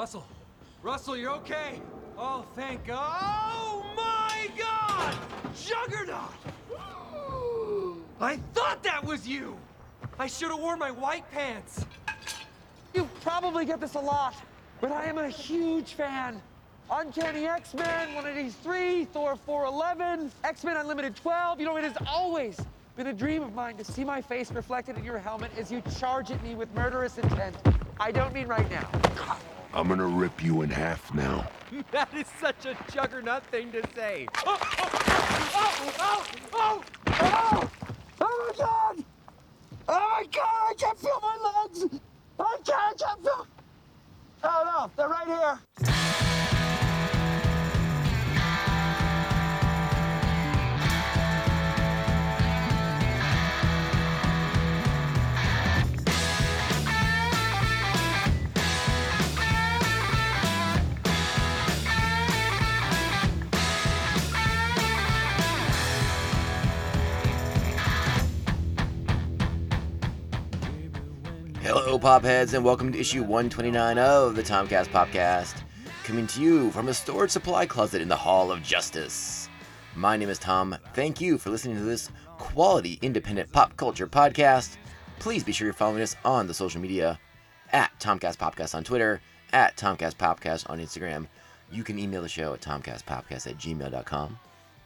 Russell, Russell, you're okay. Oh, thank God. Oh my God! Juggernaut! I thought that was you! I should have worn my white pants. You probably get this a lot, but I am a huge fan. Uncanny X-Men one of these three, Thor 411, X-Men Unlimited 12. You know, it has always been a dream of mine to see my face reflected in your helmet as you charge at me with murderous intent. I don't mean right now. I'm gonna rip you in half now. That is such a juggernaut thing to say. Oh, oh, oh, oh, oh, oh, oh my God! Oh my God, I can't feel my legs! I can't, I can't feel... Oh no, they're right here. Hello, Popheads, and welcome to issue 129 of the Tomcast Popcast, coming to you from a storage supply closet in the Hall of Justice. My name is Tom. Thank you for listening to this quality independent pop culture podcast. Please be sure you're following us on the social media at Tomcast Popcast on Twitter, at Tomcast Popcast on Instagram. You can email the show at tomcastpopcast at gmail.com.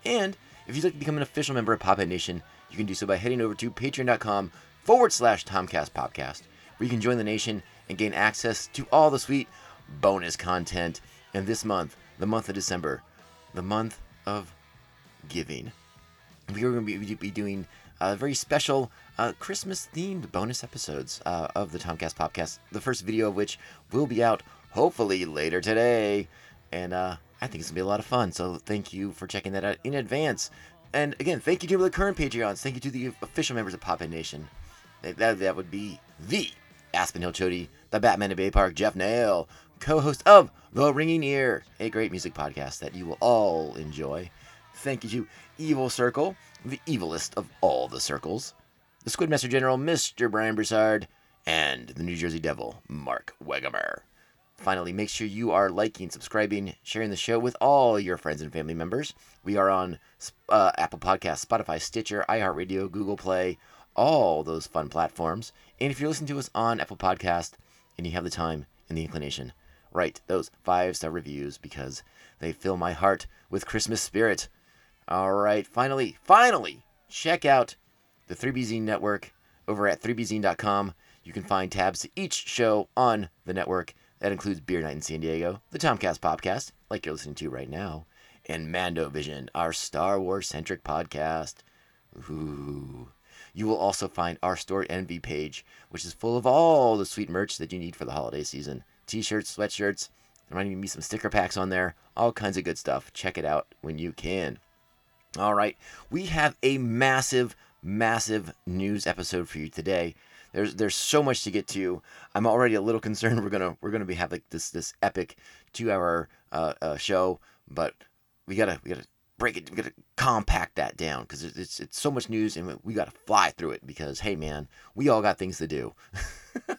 And if you'd like to become an official member of Pophead Nation, you can do so by heading over to patreon.com forward slash Tomcast Popcast where you can join the nation and gain access to all the sweet bonus content. And this month, the month of December, the month of giving, we are going to be doing uh, very special uh, Christmas themed bonus episodes uh, of the Tomcast Podcast. The first video of which will be out hopefully later today. And uh, I think it's going to be a lot of fun. So thank you for checking that out in advance. And again, thank you to the current Patreons. Thank you to the official members of Pophead Nation. That, that would be the Aspen Hill Chody, the Batman of Bay Park, Jeff Nail, co host of The Ringing Ear, a great music podcast that you will all enjoy. Thank you to Evil Circle, the evilest of all the circles, the Squidmaster General, Mr. Brian Broussard, and the New Jersey Devil, Mark Wegemer. Finally, make sure you are liking, subscribing, sharing the show with all your friends and family members. We are on uh, Apple Podcasts, Spotify, Stitcher, iHeartRadio, Google Play, all those fun platforms. And if you're listening to us on Apple Podcast and you have the time and the inclination, write those five star reviews because they fill my heart with Christmas spirit. All right, finally, finally, check out the 3BZ network over at 3bzine.com. You can find tabs to each show on the network. That includes Beer Night in San Diego, the Tomcast Podcast, like you're listening to right now, and Mando Vision, our Star Wars centric podcast. Ooh. You will also find our Storenvy page, which is full of all the sweet merch that you need for the holiday season t shirts, sweatshirts. There might even be some sticker packs on there, all kinds of good stuff. Check it out when you can. All right, we have a massive, massive news episode for you today. There's there's so much to get to. I'm already a little concerned we're gonna we're gonna be have like this this epic two hour uh, uh, show, but we gotta we gotta break it, we gotta compact that down because it's, it's, it's so much news and we gotta fly through it because hey man, we all got things to do.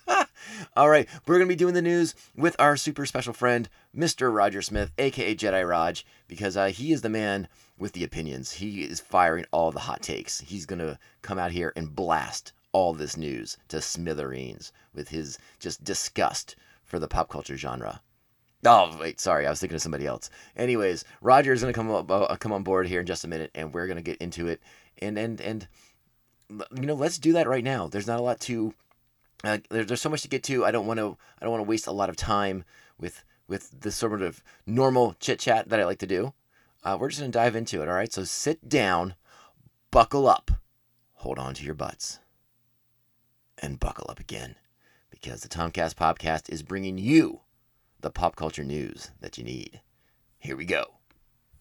all right, we're gonna be doing the news with our super special friend, Mr. Roger Smith, aka Jedi Raj, because uh, he is the man with the opinions. He is firing all the hot takes. He's gonna come out here and blast all this news to smithereens with his just disgust for the pop culture genre. Oh wait, sorry, I was thinking of somebody else. Anyways, Roger is gonna come up, uh, come on board here in just a minute, and we're gonna get into it. And and and you know, let's do that right now. There's not a lot to. Uh, there, there's so much to get to. I don't want to. I don't want to waste a lot of time with with the sort of normal chit chat that I like to do. Uh, we're just gonna dive into it. All right. So sit down, buckle up, hold on to your butts, and buckle up again, because the Tomcast Podcast is bringing you the pop culture news that you need. Here we go.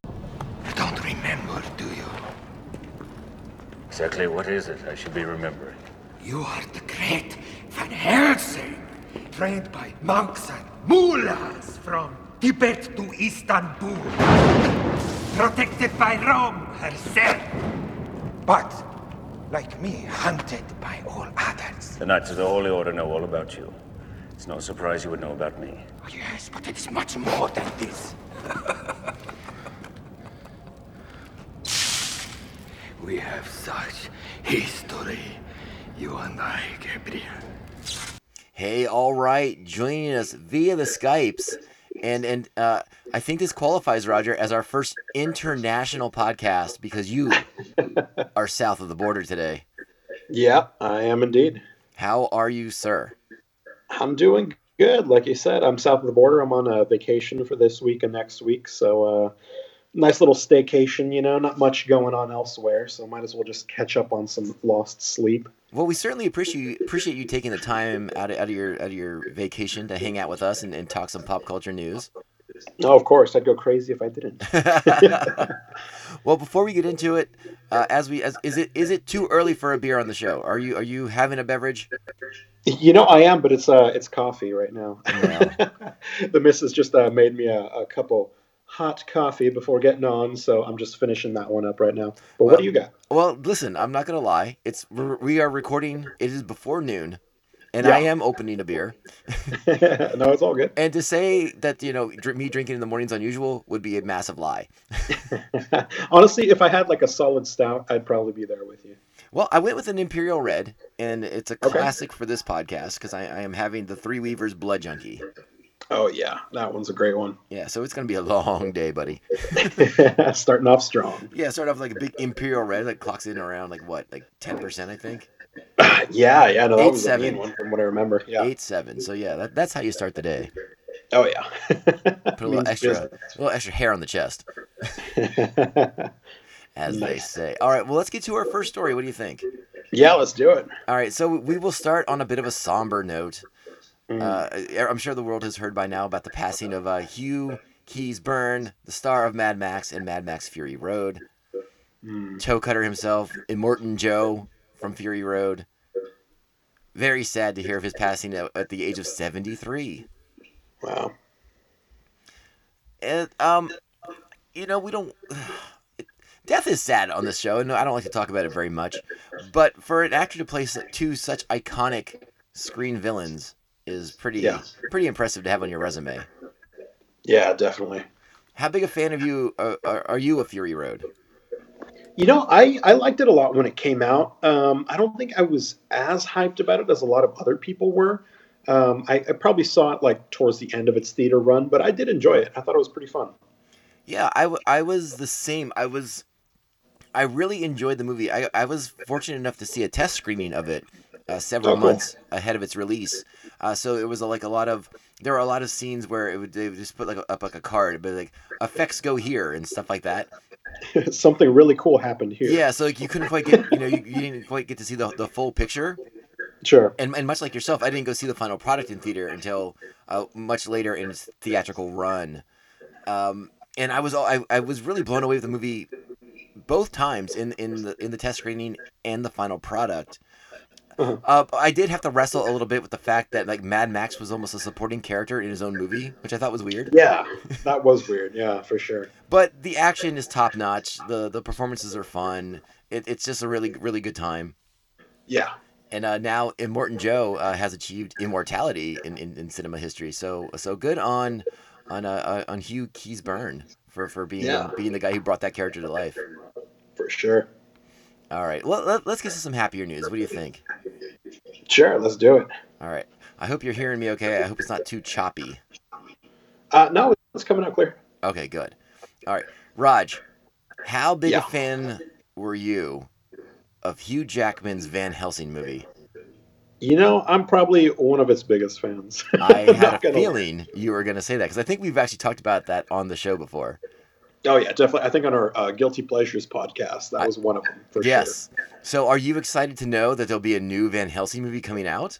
You don't remember, do you? Exactly what is it I should be remembering? You are the great Van Helsing, trained by monks and mullahs from Tibet to Istanbul, protected by Rome herself. But, like me, hunted by all others. The Knights of the Holy Order know all about you. It's no surprise you would know about me. Oh, yes, but it's much more than this. we have such history, you and I, Gabriel. Hey, all right, joining us via the Skypes, and and uh, I think this qualifies, Roger, as our first international podcast because you are south of the border today. Yeah, I am indeed. How are you, sir? I'm doing good. Like you said, I'm south of the border. I'm on a vacation for this week and next week. So, uh, nice little staycation, you know, not much going on elsewhere. So, might as well just catch up on some lost sleep. Well, we certainly appreciate appreciate you taking the time out of, out of your out of your vacation to hang out with us and, and talk some pop culture news. Oh, of course, I'd go crazy if I didn't. well, before we get into it, uh, as we as is it is it too early for a beer on the show? Are you are you having a beverage? You know, I am, but it's uh, it's coffee right now. No. the missus just uh, made me a, a couple hot coffee before getting on, so I'm just finishing that one up right now. But Well- what do you got? Well, listen, I'm not gonna lie. It's we are recording. It is before noon, and Yeah. I am opening a beer. no, it's all good. And to say that you know dr- me drinking in the morning is unusual would be a massive lie. Honestly, if I had like a solid stout, I'd probably be there with you. Well, I went with an Imperial Red, and it's a Okay. classic for this podcast because I, I am having the Three Weavers Blood Junkie. Oh yeah, that one's a great one. Yeah, so it's gonna be a long day, buddy. Starting off strong. Yeah, start off like a big Imperial Red that clocks in around like what, like ten percent, I think. yeah, yeah, no, that Eight, was a seven. mean one from what I remember. Yeah. Eight seven. So yeah, that, that's how you start the day. Oh yeah. Put a little extra, a little extra hair on the chest, as they say. All right, well, let's get to our first story. What do you think? yeah, let's do it. All right, so we will start on a bit of a somber note. Mm. Uh, I'm sure the world has heard by now about the passing of uh, Hugh Keays-Byrne, the star of Mad Max and Mad Max Fury Road. Mm. Toe Cutter himself, Immortan Joe from Fury Road. Very sad to hear of his passing at, the age of 73. Wow. And, um, you know, we don't. Death is sad on this show, and I don't like to talk about it very much. But for an actor to play two such iconic screen villains is pretty Yeah. pretty impressive to have on your resume. Yeah, definitely. How big a fan of you uh, are, are you of Fury Road? You know, I, I liked it a lot when it came out. Um, I don't think I was as hyped about it as a lot of other people were. Um, I, I probably saw it like towards the end of its theater run, but I did enjoy it. I thought it was pretty fun. Yeah, I, w- I was the same. I was I really enjoyed the movie. I, I was fortunate enough to see a test screening of it uh, several Oh, cool. months ahead of its release. Uh, so it was uh, like a lot of there were a lot of scenes where it would they would just put like a, up like a card, but like effects go here and stuff like that. Something really cool happened here. Yeah, so like you couldn't quite get you know you, you didn't quite get to see the the full picture. Sure. And, and much like yourself, I didn't go see the final product in theater until uh, much later in its theatrical run. Um, and I was all, I, I was really blown away with the movie both times in in the in the test screening and the final product. Uh-huh. Uh, I did have to wrestle a little bit with the fact that like Mad Max was almost a supporting character in his own movie, which I thought was weird. Yeah, that was weird. Yeah, for sure. But the action is top notch. the The performances are fun. It, it's just a really really good time. Yeah. And uh, now Immortan Joe uh, has achieved immortality in, in, in cinema history. So so good on on uh, uh, on Hugh Keays-Byrne for for being Yeah. being the guy who brought that character to life. For sure. All right, well let, let's get to some happier news. What do you think? Sure, let's do it. All right, I hope you're hearing me okay. I hope it's not too choppy. Uh, no, it's coming out clear. Okay, good. All right, Raj, how big Yeah. a fan were you of Hugh Jackman's Van Helsing movie? You know, I'm probably one of its biggest fans. I had a gonna lie. feeling you were going to say that because I think we've actually talked about that on the show before. Oh yeah, definitely. I think on our uh, Guilty Pleasures podcast, that was one of them for Yes. So, are you excited to know that there'll be a new Van Helsing movie coming out?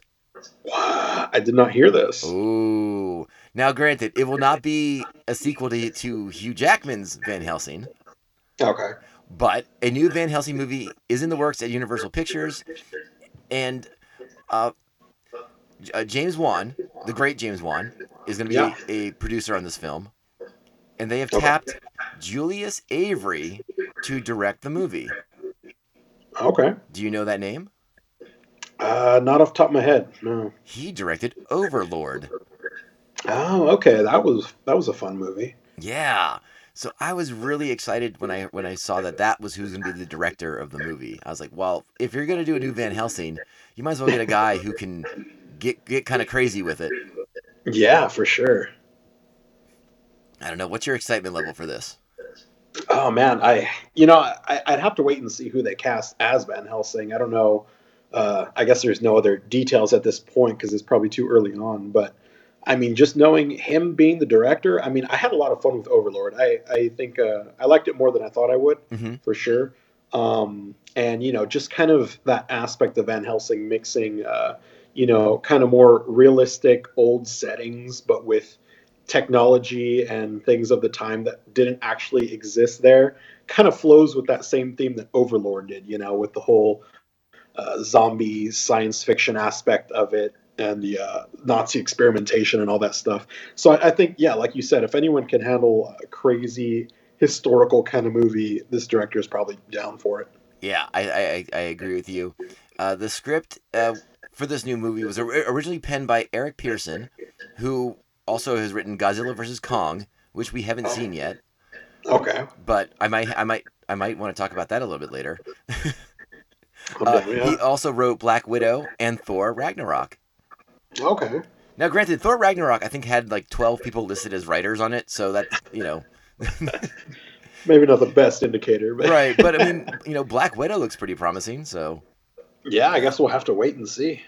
Wow, I did not hear this. Ooh. Now, granted, it will not be a sequel to, to Hugh Jackman's Van Helsing, Okay. but a new Van Helsing movie is in the works at Universal Pictures, and uh, uh, James Wan, the great James Wan, is going to be Yeah. a, a producer on this film, and they have Okay. tapped Julius Avery to direct the movie. Okay. Do you know that name? Uh, not off the top of my head. No. He directed Overlord. Oh, okay. That was that was a fun movie. Yeah. So I was really excited when I when I saw that that was who's going to be the director of the movie. I was like, well, if you're going to do a new Van Helsing, you might as well get a guy who can get get kind of crazy with it. Yeah, for sure. I don't know. What's your excitement level for this? Oh man, I you know I, I'd have to wait and see who they cast as Van Helsing. I don't know. Uh, I guess there's no other details at this point because it's probably too early on. But I mean, just knowing him being the director, I mean, I had a lot of fun with Overlord. I I think uh, I liked it more than I thought I would Mhm. for sure. Um, and you know, just kind of that aspect of Van Helsing mixing, uh, you know, kind of more realistic old settings, but with technology and things of the time that didn't actually exist there kind of flows with that same theme that Overlord did, you know, with the whole uh, zombie science fiction aspect of it and the uh, Nazi experimentation and all that stuff. So I, I think, yeah, like you said, if anyone can handle a crazy historical kind of movie, this director is probably down for it. Yeah, I I, I agree with you. Uh, the script uh, for this new movie was originally penned by Eric Pearson, who also has written Godzilla vs Kong, which we haven't seen yet. Okay. But I might I might I might want to talk about that a little bit later. Uh. He also wrote Black Widow and Thor Ragnarok. Okay. Now, granted, Thor Ragnarok I think had like twelve people listed as writers on it, so that you know, Maybe not the best indicator, but right? But I mean, you know, Black Widow looks pretty promising, so yeah, I guess we'll have to wait and see.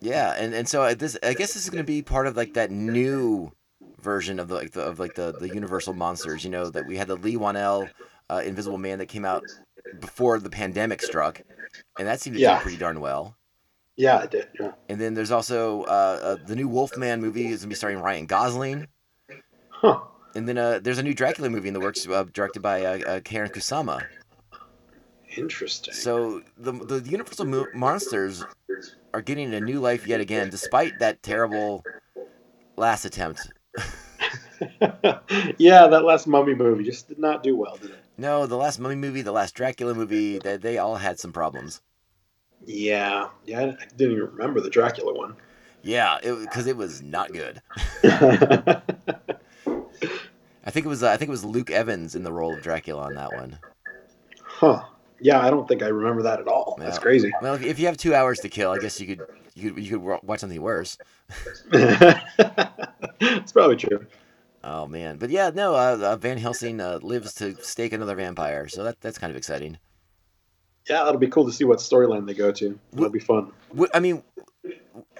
Yeah, and and so uh, this I guess this is going to be part of like that new version of the like the of like the the Universal monsters. You know that we had the Leigh Whannell uh, Invisible Man that came out before the pandemic struck, and that seemed to Yeah. do pretty darn well. Yeah, I did. Yeah. And then there's also uh, uh, the new Wolfman movie is gonna be starring Ryan Gosling. Huh. And then uh, there's a new Dracula movie in the works, uh, directed by uh, uh, Karyn Kusama. Interesting. So the the Universal mo- monsters are getting a new life yet again, despite that terrible last attempt. yeah, that last Mummy movie just did not do well, did it? No, the last Mummy movie, the last Dracula movie, they, they all had some problems. Yeah, yeah, I didn't even remember the Dracula one. Yeah, because it, was not good. I think it was uh, I think it was Luke Evans in the role of Dracula on that one. Yeah, I don't think I remember that at all. That's crazy. Well, if, if you have two hours to kill, I guess you could you could you could watch something worse. it's probably true. Oh man, but yeah, no. Uh, uh, Van Helsing uh, lives to stake another vampire, so that that's kind of exciting. Yeah, it'll be cool to see what storyline they go to. It'll be fun. I mean,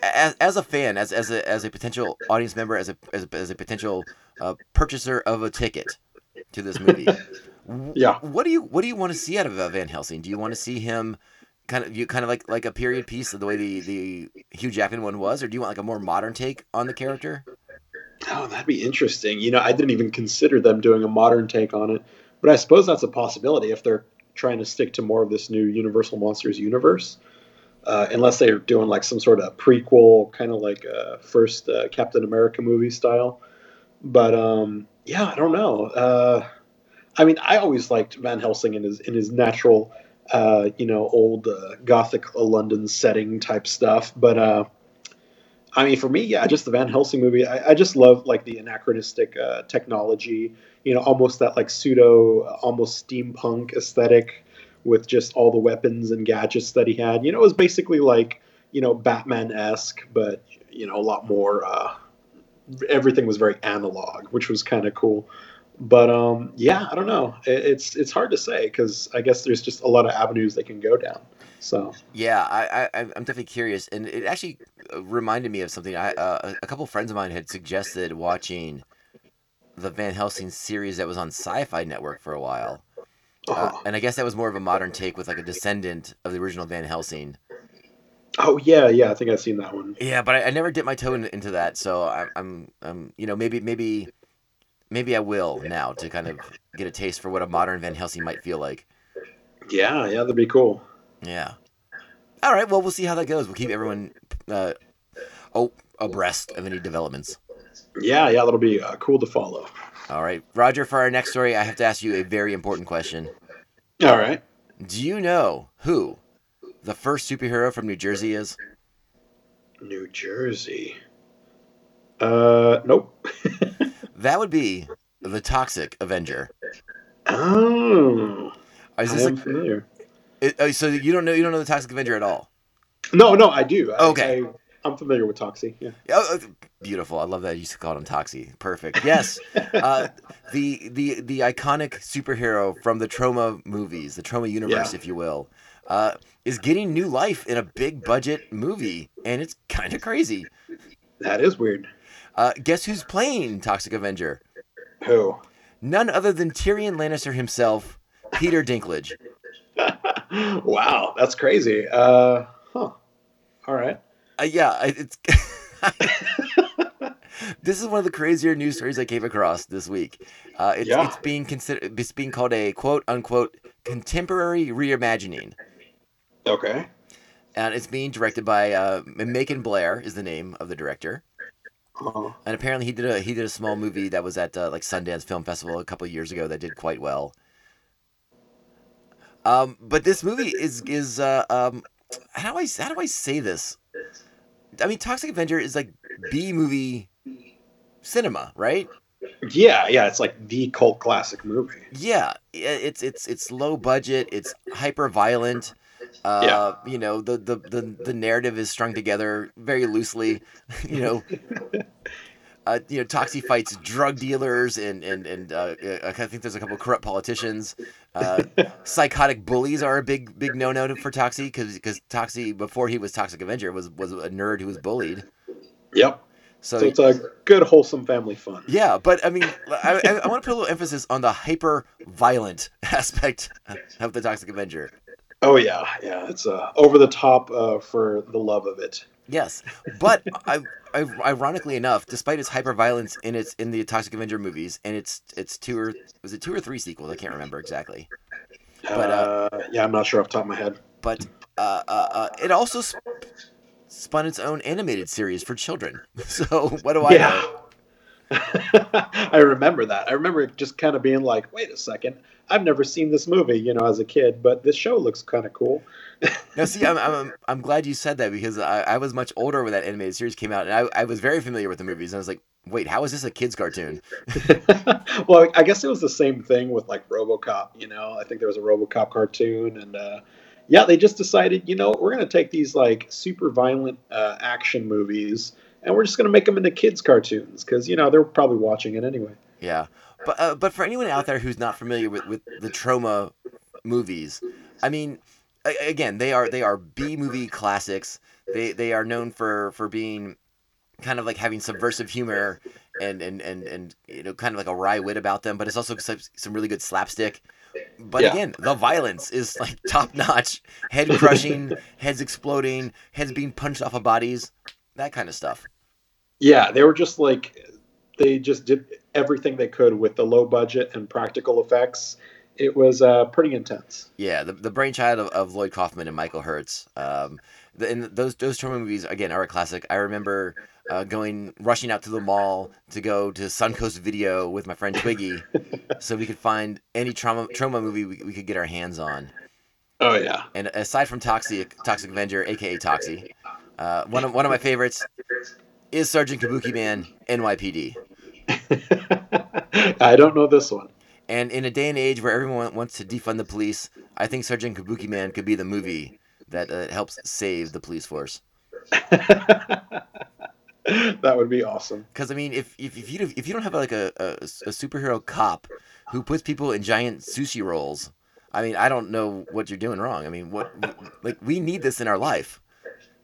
as, as a fan, as as a as a potential audience member, as a as a, as a potential uh, purchaser of a ticket to this movie, Yeah. what do you what do you want to see out of uh, Van Helsing? Do you want to see him kind of you kind of like like a period piece of the way the the Hugh Jackman one was, or do you want like a more modern take on the character? Oh, that'd be interesting. You know, I didn't even consider them doing a modern take on it, but I suppose that's a possibility if they're trying to stick to more of this new Universal Monsters universe. Uh, unless they're doing like some sort of prequel, kind of like a first uh, Captain America movie style. But um, yeah, I don't know. Uh, I mean, I always liked Van Helsing in his in his natural, uh, you know, old uh, Gothic London setting type stuff. But uh, I mean, for me, yeah, just the Van Helsing movie. I, I just love like the anachronistic uh, technology. You know, almost that like pseudo, uh, almost steampunk aesthetic with just all the weapons and gadgets that he had. You know, it was basically like you know Batman esque, but you know a lot more. Uh, everything was very analog, which was kind of cool. But um, yeah, I don't know. It, it's it's hard to say because I guess there's just a lot of avenues they can go down. So Yeah, I, I I'm definitely curious, and it actually uh, reminded me of something. I uh, a couple friends of mine had suggested watching the Van Helsing series that was on Sci-Fi Network for a while, uh, uh, and I guess that was more of a modern take with like a descendant of the original Van Helsing. oh yeah, yeah, I think I've seen that one. Yeah, but I, I never dipped my toe in, into that, so I, I'm I'm you know maybe maybe maybe I will now to kind of get a taste for what a modern Van Helsing might feel like. Yeah, yeah, that'd be cool. Yeah. All right. Well, we'll see how that goes. We'll keep everyone uh, oh abreast of any developments. Yeah, yeah, that'll be uh, cool to follow. All right, Roger. For our next story, I have to ask you a very important question. All right. Do you know who the first superhero from New Jersey is? New Jersey. Uh, nope. That would be the Toxic Avenger. oh, Is I this am like, familiar. it, oh, so you don't know you don't know the Toxic Avenger at all? No, no, I do. I, Okay. I, I'm familiar with Toxie. Yeah. Oh, uh, beautiful! I love that you used to call him Toxie. Perfect. Yes, uh, the the the iconic superhero from the Troma movies, the Troma universe, Yeah. if you will, uh, is getting new life in a big budget movie, and it's kind of crazy. That is weird. Uh, guess who's playing Toxic Avenger? Who? None other than Tyrion Lannister himself, Peter Dinklage. wow, that's crazy. Uh, huh. All right. Uh, yeah, it's. this is one of the crazier news stories I came across this week. Uh, it's, Yeah. it's being considered. It's being called a quote unquote contemporary reimagining, Okay. and it's being directed by uh, Macon Blair is the name of the director. Uh, And apparently he did a he did a small movie that was at uh, like Sundance Film Festival a couple of years ago that did quite well. Um, but this movie is is uh, um, how do I how do I say this? I mean, Toxic Avenger is like B movie cinema, right? yeah, yeah, it's like the cult classic movie. Yeah, it's it's it's low budget. It's hyper violent. Uh, You know, the, the the the narrative is strung together very loosely. you know, uh, you know, Toxie fights drug dealers and and and uh, I think there's a couple of corrupt politicians. Uh, psychotic bullies are a big big no no for Toxie because because Toxie before he was Toxic Avenger was was a nerd who was bullied. Yep. So, So it's a good, wholesome family fun. yeah, but I mean, I, I, I want to put a little emphasis on the hyper violent aspect of the Toxic Avenger. Oh yeah, yeah. It's uh, over the top uh, for the love of it. Yes, but I, I, ironically enough, despite its hyper violence in its in the Toxic Avenger movies and its its two or was it two or three sequels? I can't remember exactly. But, uh, uh, yeah, I'm not sure off the top of my head. But uh, uh, uh, it also sp- spun its own animated series for children. So what do I Yeah. know? I remember that. I remember just kind of being like, "Wait a second, I've never seen this movie," you know, as a kid, but this show looks kind of cool. Now, see, I'm, I'm, I'm glad you said that because I, I was much older when that animated series came out, and I, I was very familiar with the movies, and I was like, wait, how is this a kids' cartoon? well, I guess it was the same thing with like RoboCop. You know, I think there was a RoboCop cartoon, and uh, yeah, they just decided, you know, we're gonna take these like super violent uh, action movies, and we're just gonna make them into kids' cartoons because you know they're probably watching it anyway. Yeah, but uh, but for anyone out there who's not familiar with, with the Troma movies, I mean, again, they are they are B movie classics. They they are known for for being kind of like having subversive humor and and and and you know kind of like a wry wit about them, but it's also some, some really good slapstick. But Yeah. again, the violence is like top notch, head crushing, heads exploding, heads being punched off of bodies, that kind of stuff. Yeah, they were just like they just did everything they could with the low budget and practical effects. It was uh, pretty intense. Yeah, the, the brainchild of, of Lloyd Kaufman and Michael Herz. Um, the, and those those Troma movies again are a classic. I remember uh, going rushing out to the mall to go to Suncoast Video with my friend Twiggy, so we could find any Troma Troma movie we, we could get our hands on. Oh yeah. And aside from Toxic Toxic Avenger, aka Toxie, uh, one of one of my favorites is Sergeant Kabuki Man NYPD. I don't know this one. And in a day and age where everyone wants to defund the police, I think Sergeant Kabuki Man could be the movie that uh, helps save the police force. that would be awesome. Because I mean, if if, if you if you don't have like a, a, a superhero cop who puts people in giant sushi rolls, I mean, I don't know what you're doing wrong. I mean, what like we need this in our life.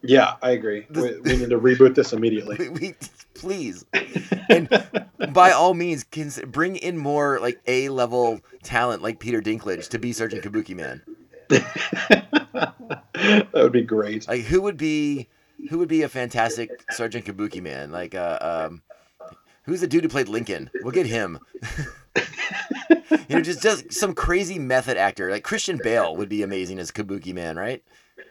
Yeah, I agree. We, we need to reboot this immediately. We, please, and by all means, can bring in more like A level talent like Peter Dinklage to be Sergeant Kabuki Man. that would be great. Like who would be who would be a fantastic Sergeant Kabuki man? Like uh um who's the dude who played Lincoln? We'll get him. you know, just just some crazy method actor. Like Christian Bale would be amazing as Kabuki man, right?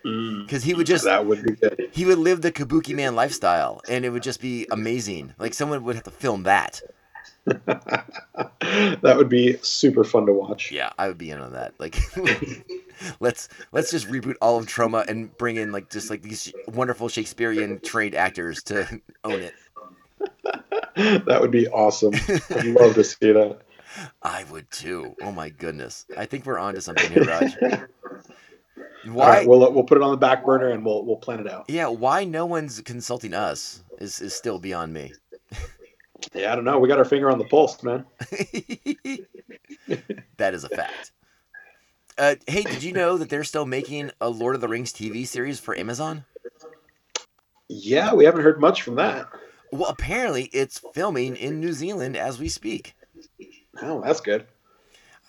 Mm, Because he would just that would be good. he would live the Kabuki man lifestyle and it would just be amazing. Like someone would have to film that. that would be super fun to watch. Yeah, I would be in on that. Like let's let's just reboot all of Troma and bring in like just like these wonderful Shakespearean trained actors to own it. that would be awesome. I'd love to see that. I would too. Oh my goodness. I think we're on to something here, Raj. Why? right, we'll we'll put it on the back burner and we'll we'll plan it out. yeah, why no one's consulting us is, is still beyond me. Yeah, I don't know. We got our finger on the pulse, man. that is a fact. Uh, hey, did you know that they're still making a Lord of the Rings TV series for Amazon? Yeah, we haven't heard much from that. Well, apparently it's filming in New Zealand as we speak. Oh, that's good.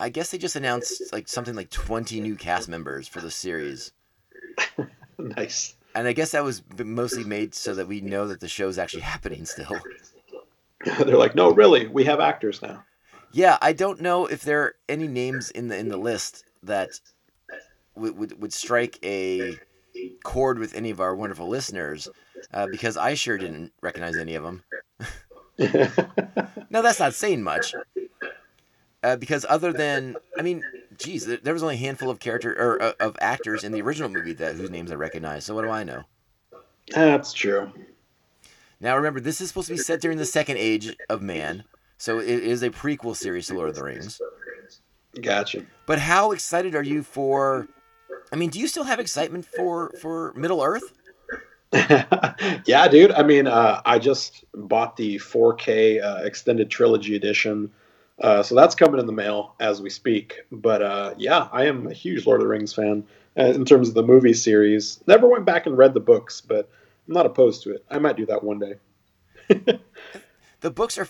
I guess they just announced like something like 20 new cast members for the series. nice. And I guess that was mostly made so that we know that the show's actually happening still. They're like, no, really, we have actors now. Yeah, I don't know if there are any names in the in the list that would would, would strike a chord with any of our wonderful listeners, uh, because I sure didn't recognize any of them. Now that's not saying much, uh, because other than I mean, geez, there, was only a handful of character or uh, of actors in the original movie that whose names I recognize. So what do I know? That's true. Now remember, this is supposed to be set during the second age of man, so it is a prequel series to Lord of the Rings. Gotcha. But how excited are you for? I mean, do you still have excitement for for Middle Earth? yeah, dude. I mean, uh, I just bought the 4K uh, extended trilogy edition, uh, so that's coming in the mail as we speak. But uh, yeah, I am a huge Lord of the Rings fan uh, in terms of the movie series. Never went back and read the books, but I'm not opposed to it. I might do that one day. The books are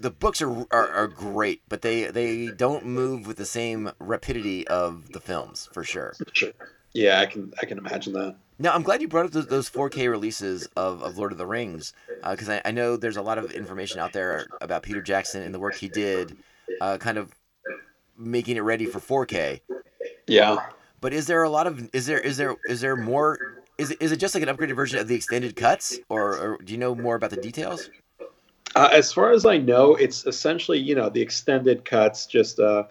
the books are, are are great, but they they don't move with the same rapidity of the films for sure. Sure. Yeah, I can I can imagine that. Now, I'm glad you brought up those, those 4K releases of, of Lord of the Rings, because I, I know there's a lot of information out there about Peter Jackson and the work he did, uh, kind of making it ready for 4K. Yeah. But is there a lot of is there is there is there more? Is it, is it just like an upgraded version of the extended cuts, or, or do you know more about the details? Uh, as far as I know, it's essentially you know the extended cuts, just uh,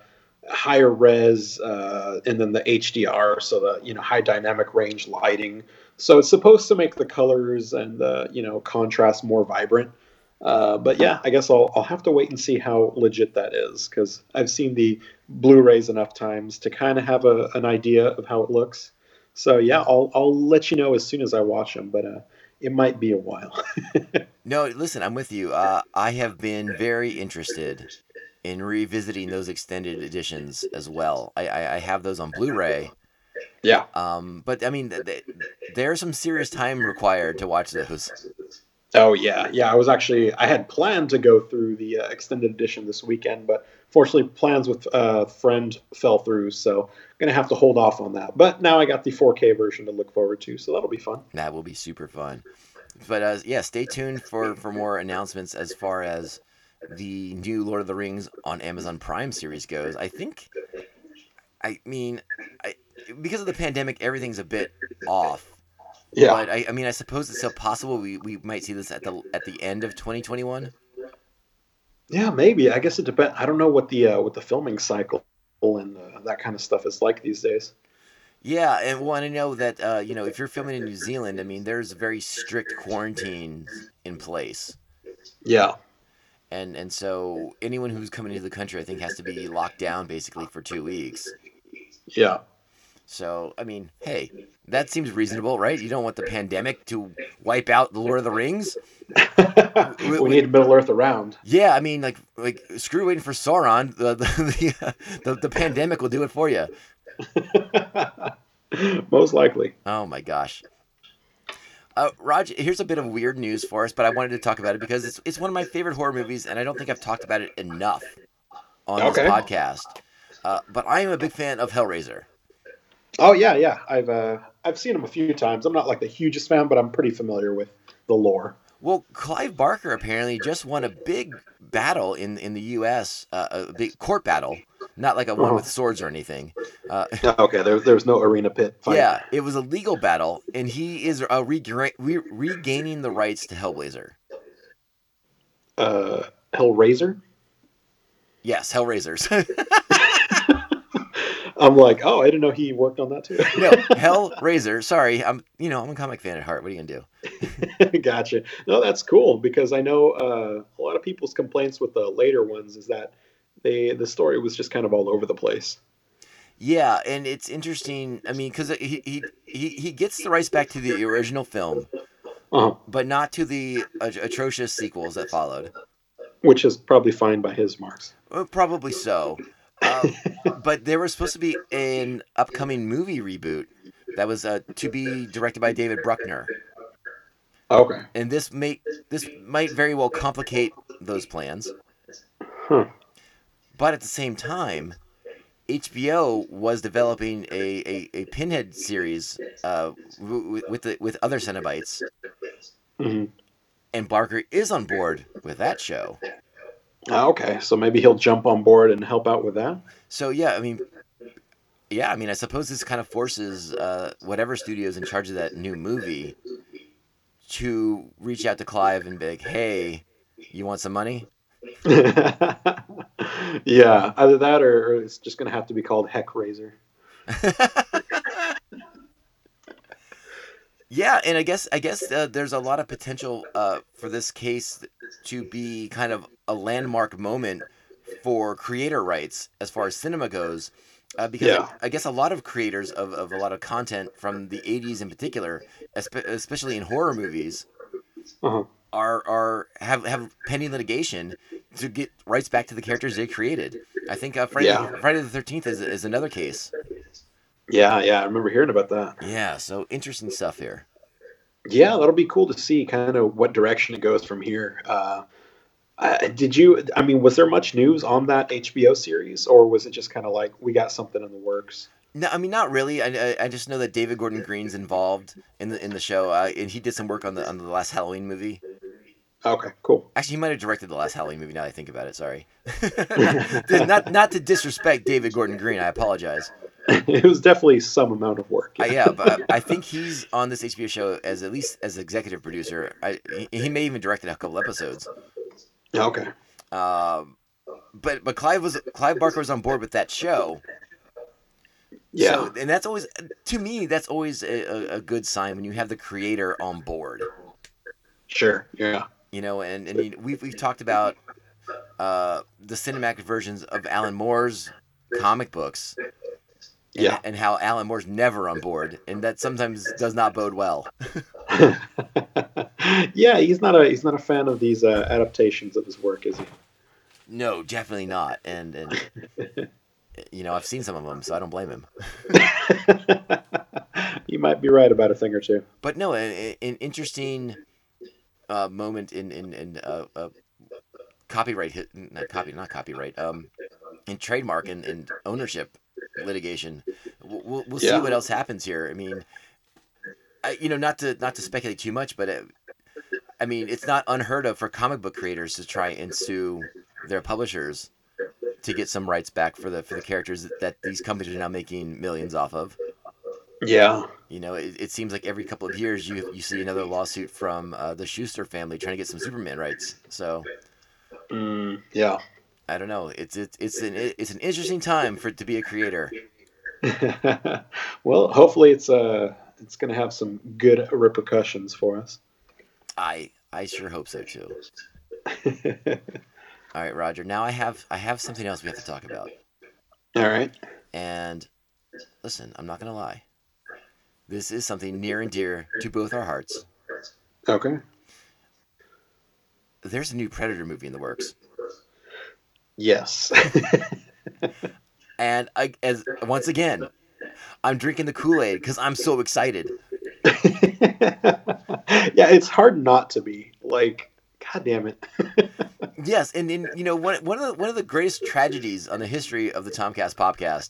higher res, uh, and then the HDR, so the you know high dynamic range lighting. So it's supposed to make the colors and the you know contrast more vibrant. Uh, but yeah, I guess I'll I'll have to wait and see how legit that is because I've seen the Blu-rays enough times to kind of have a, an idea of how it looks. So yeah, I'll I'll let you know as soon as I watch them, but uh, it might be a while. No, listen, I'm with you. Uh, I have been very interested in revisiting those extended editions as well. I, I, I have those on Blu-ray. yeah. Um, but I mean, th- th- there's some serious time required to watch those. Oh yeah, yeah. I was actually I had planned to go through the uh, extended edition this weekend, but fortunately plans with a uh, friend fell through, so I'm gonna have to hold off on that. But now I got the 4K version to look forward to, so that'll be fun. That will be super fun. But uh, yeah, stay tuned for for more announcements as far as the new Lord of the Rings on Amazon Prime series goes. I think, I mean, I because of the pandemic, everything's a bit off. Yeah, But I, I mean, I suppose it's still possible we, we might see this at the at the end of 2021. yeah, maybe. I guess it depends. I don't know what the uh, what the filming cycle and uh, that kind of stuff is like these days. Yeah, and well, and I know that uh, you know if you're filming in New Zealand, I mean, there's very strict quarantines in place, Yeah, and and so anyone who's coming into the country, I think, has to be locked down basically for two weeks. yeah, So I mean, hey, that seems reasonable, right? You don't want the pandemic to wipe out the Lord of the Rings. we need Middle Earth around. Yeah, I mean, like like screw waiting for Sauron. The the the, the, the pandemic will do it for you. Most likely. Oh my gosh. Uh, Raj, here's a bit of weird news for us, but I wanted to talk about it because it's it's one of my favorite horror movies, and I don't think I've talked about it enough on Okay. this podcast. Uh, but I am a big fan of Hellraiser. Oh yeah, yeah. I've uh, I've seen him a few times. I'm not like the hugest fan, but I'm pretty familiar with the lore. Well, Clive Barker apparently just won a big battle in in the U.S. Uh, a big court battle, not like a one Uh-huh. with swords or anything. Uh, Okay, there, there's no arena pit fight. yeah, it was a legal battle, and he is uh, regra- re- regaining the rights to Hellblazer. Uh, Hellraiser. Yes, Hellraisers. I'm like, oh, I didn't know he worked on that too. No, Hellraiser. Sorry, I'm you know I'm a comic fan at heart. What are you gonna do? gotcha. No, that's cool because I know uh, a lot of people's complaints with the later ones is that they the story was just kind of all over the place. Yeah, and it's interesting. I mean, because he, he he he gets the rights back to the original film, Uh-huh. but not to the at- atrocious sequels that followed. Which is probably fine by his marks. Uh, Probably so. Uh, but there was supposed to be an upcoming movie reboot that was uh, to be directed by David Bruckner, Okay. and this may this might very well complicate those plans. Huh. But at the same time, HBO was developing a, a, a Pinhead series uh, w- with the, with other Cenobites, hmm and Barker is on board with that show. Ah, okay, so maybe he'll jump on board and help out with that. So yeah, I mean, yeah, I mean, I suppose this kind of forces uh, whatever is in charge of that new movie to reach out to Clive and be like, "Hey, you want some money?" yeah, either that or, or it's just going to have to be called Heck Razor. Yeah, and I guess I guess uh, there's a lot of potential uh, for this case to be kind of a landmark moment for creator rights as far as cinema goes, uh, because Yeah. I, I guess a lot of creators of, of a lot of content from the '80s in particular, espe- especially in horror movies, Uh-huh. Are are have have pending litigation to get rights back to the characters they created. I think uh, Friday Yeah. Friday the Thirteenth is is another case. Yeah, yeah, I remember hearing about that. Yeah, so interesting stuff here. Yeah, that'll be cool to see kind of what direction it goes from here. Uh, uh, did you? I mean, was there much news on that HBO series, or was it just kind of like we got something in the works? No, I mean not really. I, I, I just know that David Gordon Green's involved in the in the show, uh, and he did some work on the on the last Halloween movie. Okay, cool. Actually, he might have directed the last Halloween movie. Now that I think about it, sorry. not not to disrespect David Gordon Green. I apologize. it was definitely some amount of work. Uh, yeah, but I think he's on this HBO show as at least as executive producer. I, he, he may even directed a couple episodes. Okay. Um, but but Clive was Clive Barker was on board with that show. Yeah. So, and that's always to me that's always a, a, good sign when you have the creator on board. Sure. Yeah. You know, and and we've we've talked about uh, the cinematic versions of Alan Moore's comic books. And, Yeah. and how Alan Moore's never on board, and that sometimes does not bode well. yeah, he's not a he's not a fan of these uh, adaptations of his work, is he? No, definitely not. And and you know, I've seen some of them, so I don't blame him. you might be right about a thing or two. But no, an, an interesting uh, moment in in, in uh, uh, copyright hit, not copy, not copyright, um, in trademark and, and ownership litigation. We'll, we'll, see Yeah. what else happens here. I mean, I, you know, not to not to speculate too much, but uh, I mean, it's not unheard of for comic book creators to try and sue their publishers to get some rights back for the for the characters that, that these companies are now making millions off of. Yeah. You know, it, it seems like every couple of years you you see another lawsuit from uh, the Shuster family trying to get some Superman rights. So Mm, yeah. I don't know. It's it's it's an it's an interesting time for it to be a creator. well, hopefully it's uh it's going to have some good repercussions for us. I I sure hope so too. All right, Roger. Now I have I have something else we have to talk about. All right. And listen, I'm not gonna lie. This is something near and dear to both our hearts. Okay. There's a new Predator movie in the works, Yes. and I, as once again, I'm drinking the Kool Aid because I'm so excited. yeah, it's hard not to be. Like, god damn it. Yes, and, and you know one one of the one of the greatest tragedies on the history of the Tomcast podcast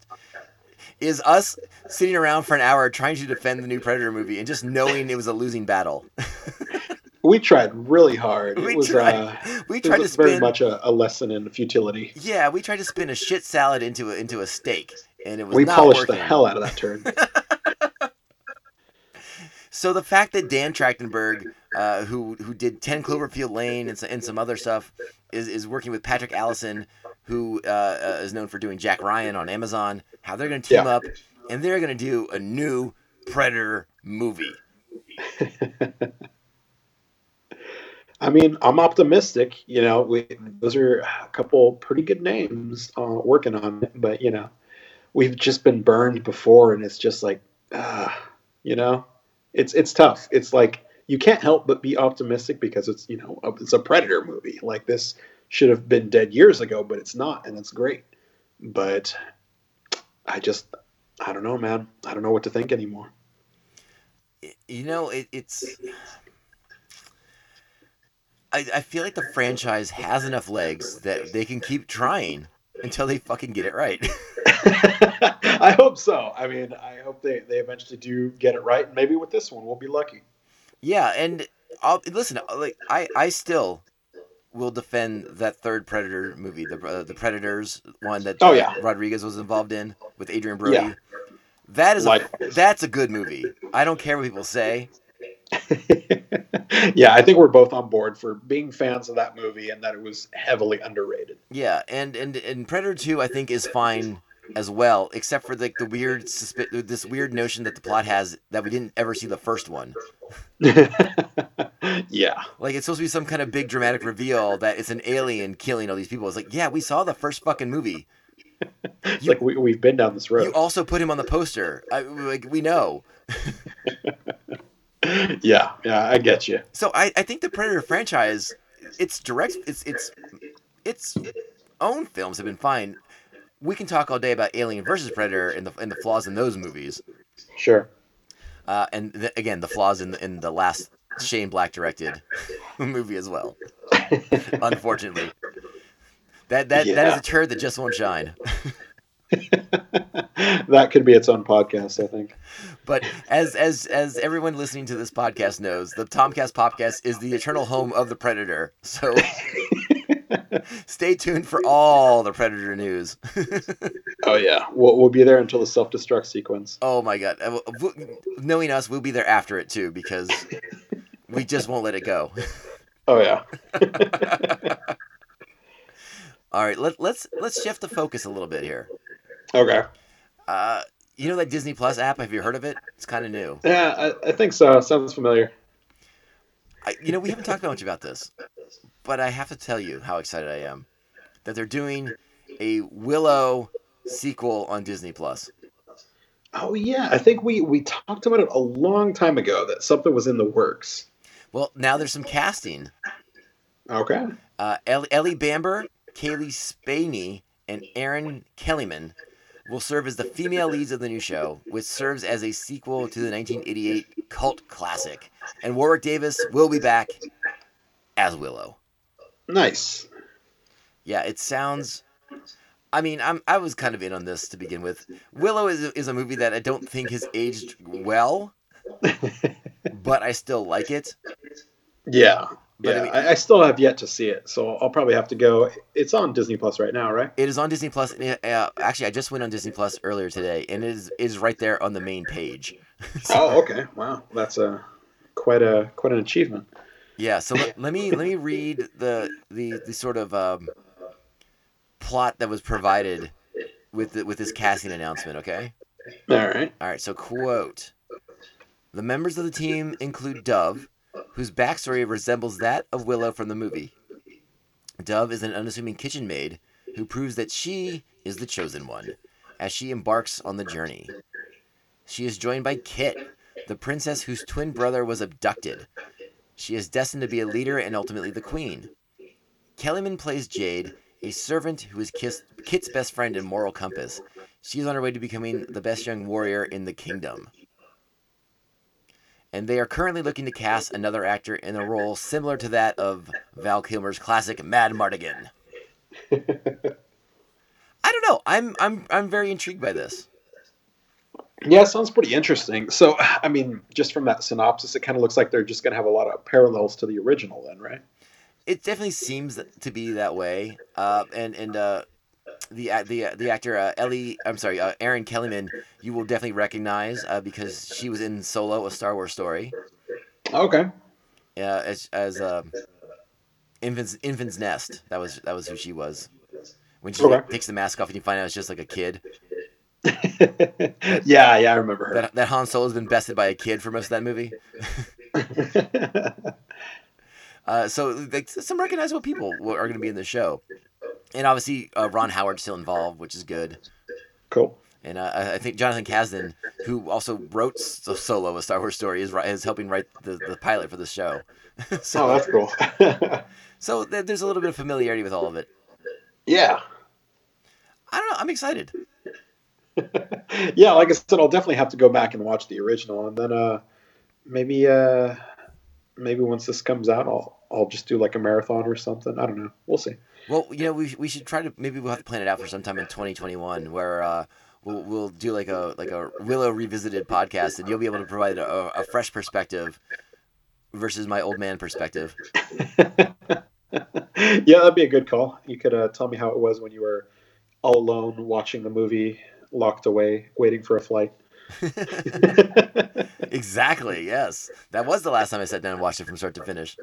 is us sitting around for an hour trying to defend the new Predator movie and just knowing it was a losing battle. we tried really hard. We it was tried- uh we tried to was very spin much a, a lesson in futility. yeah, we tried to spin a shit salad into a into a steak, and it was We polished working. the hell out of that turn. So the fact that Dan Trachtenberg, uh, who who did Ten Cloverfield Lane and, and some other stuff, is, is working with Patrick Aison, who uh, uh, is known for doing Jack Ryan on Amazon, how they're going to team Yeah. up and they're going to do a new Predator movie. I mean, I'm optimistic. You know, we, those are a couple pretty good names uh, working on it, but you know, we've just been burned before, and it's just like, uh, you know, it's it's tough. It's like you can't help but be optimistic because it's you know it's a Predator movie. Like this should have been dead years ago, but it's not, and it's great. But I just, I don't know, man. I don't know what to think anymore. You know, it, it's. I, I feel like the franchise has enough legs that they can keep trying until they fucking get it right. I hope so. I mean, I hope they, they eventually do get it right. Maybe with this one, we'll be lucky. Yeah, and I'll listen. Like I, I still will defend that third Predator movie, the uh, the Predators one that Oh, uh, yeah. Rodriguez was involved in with Adrien Brody. Yeah. That is a, that's a good movie. I don't care what people say. yeah, I think we're both on board for being fans of that movie and that it was heavily underrated. Yeah, and and and Predator Two I think is fine as well, except for like the weird suspi- this weird notion that the plot has that we didn't ever see the first one. yeah. Like it's supposed to be some kind of big dramatic reveal that it's an alien killing all these people. It's like, yeah, we saw the first fucking movie. It's You- like we, we've been down this road. You also put him on the poster. I, like we know. yeah, yeah, I get you. So I, I think the Predator franchise, its direct, its its its own films have been fine. We can talk all day about Alien versus Predator and the and the flaws in those movies. Sure. Uh, and th- again, the flaws in the, in the last Shane Black directed movie as well. Unfortunately, that that that is a turd that just won't shine. that could be its own podcast, I think. But as as as everyone listening to this podcast knows, the Tomcast Podcast is the eternal home of the Predator. So stay tuned for all the Predator news. Oh yeah, we'll, we'll be there until the self-destruct sequence. oh my god! Uh, Knowing us, we'll be there after it too because we just won't let it go. Oh yeah. All right, let, let's let's shift the focus a little bit here. Okay. Uh, you know that Disney Plus app? Have you heard of it? It's kind of new. Yeah, I, I think so. Sounds familiar. I, you know, we haven't talked much about this, but I have to tell you how excited I am that they're doing a Willow sequel on Disney Plus. Oh yeah, I think we we talked about it a long time ago that something was in the works. Well, now there's some casting. Okay. Uh, Ellie, Ellie Bamber, Cailee Spaeny, and Erin Kellyman will serve as the female leads of the new show, which serves as a sequel to the 1988 cult classic. And Warwick Davis will be back as Willow. Nice. Yeah, it sounds. I mean, I'm I was kind of in on this to begin with. Willow is is a movie that I don't think has aged well, but I still like it. Yeah. But I mean- I, I still have yet to see it, so I'll probably have to go. It's on Disney Plus right now, right? It is on Disney Plus. Uh, actually, I just went on Disney Plus earlier today, and it is is right there on the main page. Oh, okay. Wow, that's a quite a quite an achievement. Yeah. So let, let me let me read the the the sort of um, plot that was provided with the, with this casting announcement. Okay. All right. All right, so quote The members of the team include Dove, whose backstory resembles that of Willow from the movie. Dove is an unassuming kitchen maid who proves that she is the chosen one as she embarks on the journey. She is joined by Kit, the princess whose twin brother was abducted. She is destined to be a leader and ultimately the queen. Kellyman plays Jade, a servant who is Kiss- Kit's best friend and moral compass. She is on her way to becoming the best young warrior in the kingdom. And they are currently looking to cast another actor in a role similar to that of Val Kilmer's classic Madmartigan. I don't know. I'm I'm I'm very intrigued by this. Yeah, sounds pretty interesting. So, I mean, just from that synopsis, it kind of looks like they're just going to have a lot of parallels to the original, then, right? It definitely seems to be that way. Uh, and and uh, the the the actor uh, Ellie, I'm sorry, uh, Erin Kellyman, you will definitely recognize uh, because she was in Solo, a Star Wars story. Okay. Yeah, as as uh, Enfys Enfys Nest. That was that was who she was. when she Okay. takes the mask off and you find out it's just like a kid. yeah, yeah, I remember her. That that Han Solo's been bested by a kid for most of that movie. Uh, so like, some recognizable people are going to be in the show, and obviously uh, Ron Howard's still involved, which is good. cool. And uh, I think Jonathan Kasdan, who also wrote Solo, a Star Wars story, is, is helping write the, the pilot for the show. so Oh, that's cool. so th- there's a little bit of familiarity with all of it. yeah. I don't know. I'm excited. yeah, like I said, I'll definitely have to go back and watch the original, and then uh, maybe uh, maybe once this comes out, I'll I'll just do like a marathon or something. I don't know. We'll see. Well, you know, we, we should try to maybe we'll have to plan it out for sometime in 2021 where uh, we'll we'll do like a like a Willow revisited podcast, and you'll be able to provide a, a fresh perspective versus my old man perspective. yeah, that'd be a good call. You could uh, tell me how it was when you were all alone watching the movie, locked away, waiting for a flight. exactly. Yes, that was the last time I sat down and watched it from start to finish.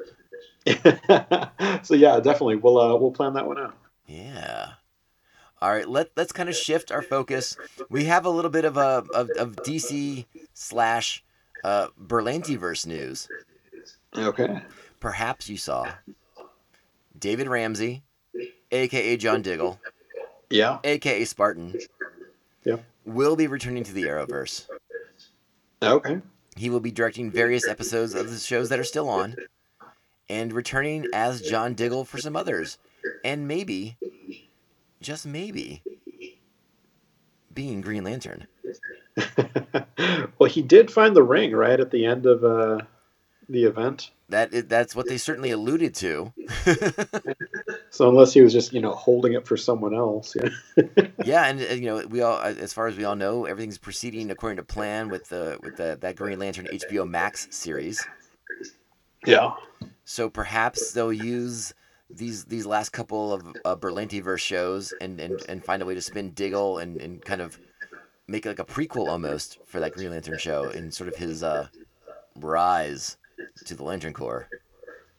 so yeah, definitely. We'll uh, we'll plan that one out. Yeah. All right. Let Let's kind of shift our focus. We have a little bit of a of, of DC slash uh, Berlantiverse news. Okay. Perhaps you saw David Ramsey, aka John Diggle, Yeah. aka Spartan. Yeah. Will be returning to the Arrowverse. Okay. He will be directing various episodes of the shows that are still on, and returning as John Diggle for some others, and maybe, just maybe, being Green Lantern. well, he did find the ring right at the end of uh, the event. That is, that's what they certainly alluded to. So unless he was just you know holding it for someone else, yeah. yeah, and uh, you know we all, as far as we all know, everything's proceeding according to plan with the with the that Green Lantern HBO Max series. Yeah. So perhaps they'll use these these last couple of uh, Berlantiverse shows and, and and find a way to spin Diggle and, and kind of make like a prequel almost for that Green Lantern show and sort of his uh, rise to the Lantern Corps.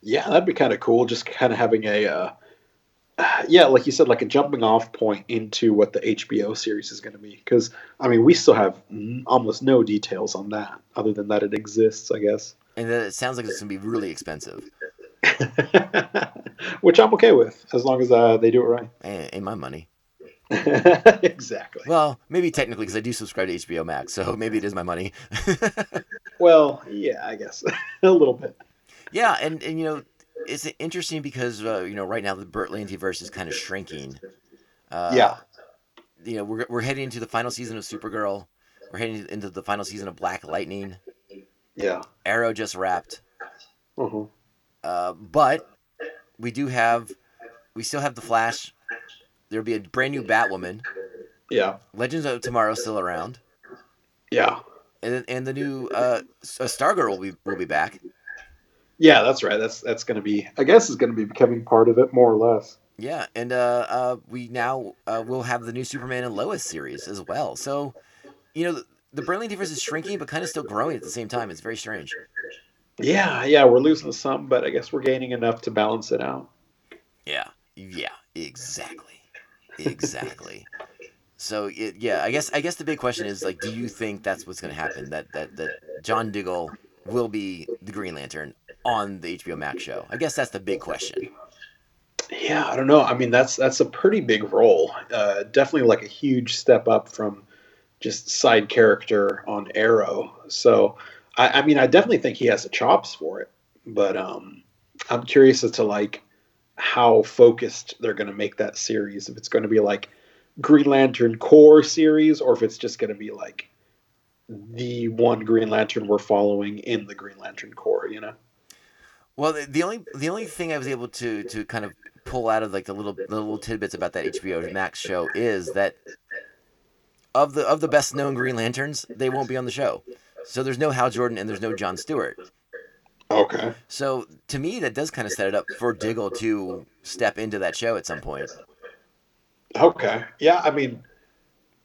Yeah, that'd be kind of cool. Just kind of having a, uh, yeah, like you said, like a jumping off point into what the HBO series is going to be. Because I mean, we still have almost no details on that, other than that it exists, I guess. And then it sounds like it's gonna be really expensive. Which I'm okay with, as long as uh, they do it right. Ain't, ain't my money. exactly. Well, maybe technically because I do subscribe to HBO Max, so maybe it is my money. Well, yeah, I guess a little bit. yeah, and, and you know, it's interesting because uh, you know right now the Burt Berlantiverse is kind of shrinking. Uh, yeah. you know, we're, we're heading into the final season of Supergirl. We're heading into the final season of Black Lightning. Yeah. Arrow just wrapped. uh Uh, but we do have, we still have the Flash. There'll be a brand new Batwoman. Yeah. Legends of Tomorrow still around, Yeah. And and the new uh, uh, Stargirl will be will be back. Yeah, that's right. That's that's going to be. I guess is going to be becoming part of it more or less. Yeah, and uh, uh, we now uh, will have the new Superman and Lois series as well. So, you know, the, the difference is shrinking, but kind of still growing at the same time. It's very strange. Yeah, yeah, we're losing some, but I guess we're gaining enough to balance it out. Yeah, yeah, exactly, exactly. So it, yeah, I guess I guess the big question is like, do you think that's what's going to happen? That that that John Diggle will be the Green Lantern on the HBO Max show? I guess that's the big question. Yeah, I don't know. I mean, that's that's a pretty big role. Uh, definitely like a huge step up from just side character on Arrow. So, I, I mean, I definitely think he has the chops for it. But um, I'm curious as to like how focused they're going to make that series. If it's going to be like Green Lantern Corps series, or if it's just going to be like the one Green Lantern we're following in the Green Lantern Corps. You know? Well, the, the only the only thing I was able to to kind of pull out of like the little the little tidbits about that HBO Max show is that of the of the best known Green Lanterns, they won't be on the show. So there's no Hal Jordan and there's no John Stewart. Okay. So to me, that does kind of set it up for Diggle to step into that show at some point. Okay. Yeah, I mean,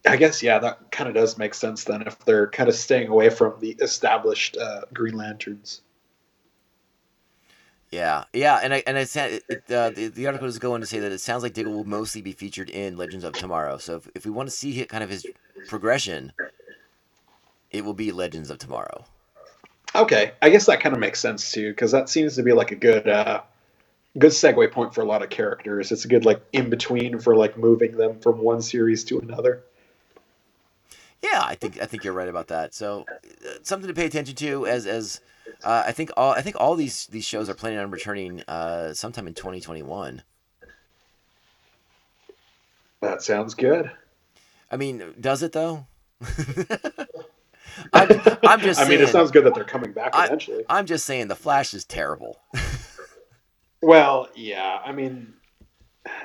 I guess yeah, that kind of does make sense then if they're kind of staying away from the established uh, Green Lanterns. Yeah, yeah, and I and I said it, uh, the, the article is going to say that it sounds like Diggle will mostly be featured in Legends of Tomorrow. So if, if we want to see kind of his progression, it will be Legends of Tomorrow. Okay, I guess that kind of makes sense too, because that seems to be like a good, uh, good segue point for a lot of characters. It's a good like in between for like moving them from one series to another. Yeah, I think I think you're right about that. So uh, something to pay attention to as as uh, I think all I think all these these shows are planning on returning uh, sometime in 2021. That sounds good. I mean, does it though? I'm, I'm just. I mean, it sounds good that they're coming back I- eventually. I'm just saying the Flash is terrible. Well, yeah. I mean,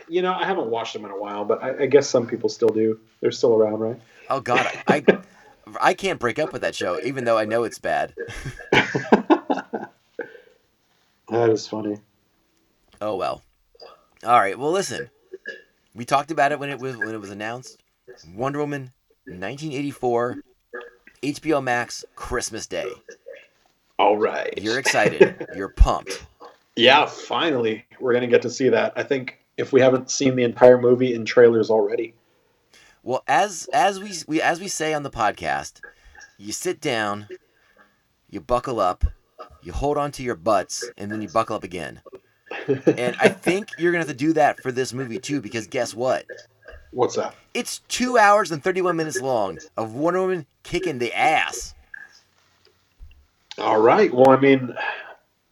you know, I haven't watched them in a while, but I, I guess some people still do. They're still around, right? Oh God, I I can't break up with that show, even though I know it's bad. That is funny. Oh well. All right. Well, listen. We talked about it when it was when it was announced. Wonder Woman, 1984, HBO Max, Christmas Day. All right. You're excited. You're pumped. Yeah, finally, we're gonna get to see that. I think if we haven't seen the entire movie in trailers already. Well, as as we, we as we say on the podcast, you sit down, you buckle up, you hold on to your butts, and then you buckle up again. And I think you're gonna have to do that for this movie too, because guess what? What's that? It's two hours and 31 minutes long of Wonder Woman kicking the ass. All right. Well, I mean,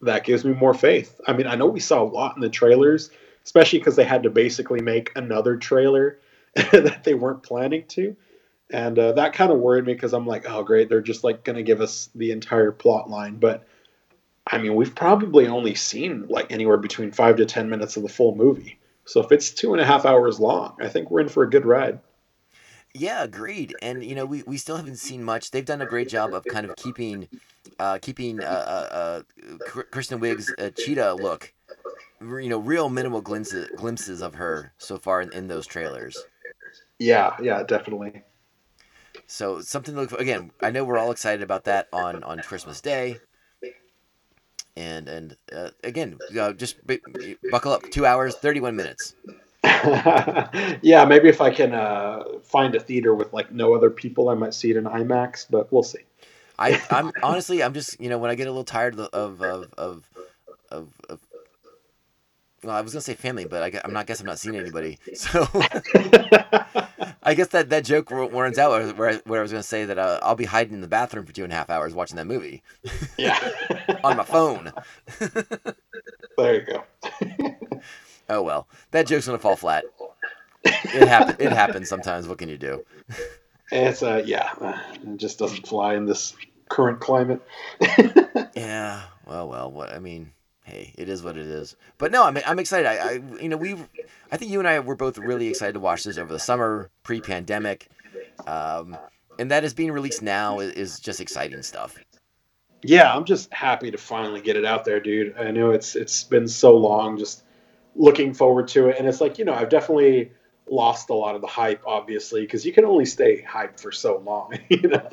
that gives me more faith. I mean, I know we saw a lot in the trailers, especially because they had to basically make another trailer that they weren't planning to. And uh, that kind of worried me because I'm like, oh, great. They're just like going to give us the entire plot line. But I mean, we've probably only seen like anywhere between five to 10 minutes of the full movie. So if it's two and a half hours long, I think we're in for a good ride. Yeah, agreed. And you know, we, we still haven't seen much. They've done a great job of kind of keeping, uh, keeping uh, uh, uh, Kristen Wiig's uh, cheetah look. You know, real minimal glimpses glimpses of her so far in, in those trailers. Yeah, yeah, definitely. So something to look for. Again, I know we're all excited about that on on Christmas Day. And and uh, again, uh, just b- buckle up. Two hours, thirty one minutes. yeah, maybe if I can uh, find a theater with like no other people, I might see it in IMAX, but we'll see. I, I'm honestly, I'm just, you know, when I get a little tired of, of, of, of, of, well, I was gonna say family, but I, I'm not. Guess I'm not seeing anybody. So I guess that that joke warrants out where, where, I- where I was gonna say that uh, I'll be hiding in the bathroom for two and a half hours watching that movie yeah, on my phone. there you go. Oh well, that joke's gonna fall flat. It happen. It happens sometimes. What can you do? It's uh, yeah, uh, it just doesn't fly in this current climate. Yeah. Well, well. What I mean, hey, it is what it is. But no, I'm I'm excited. I, I you know we, I think you and I were both really excited to watch this over the summer, pre-pandemic, um, and that is being released now is, is just exciting stuff. Yeah, I'm just happy to finally get it out there, dude. I know it's it's been so long, just looking forward to it, and it's like you know I've definitely lost a lot of the hype, obviously, because you can only stay hyped for so long. you know,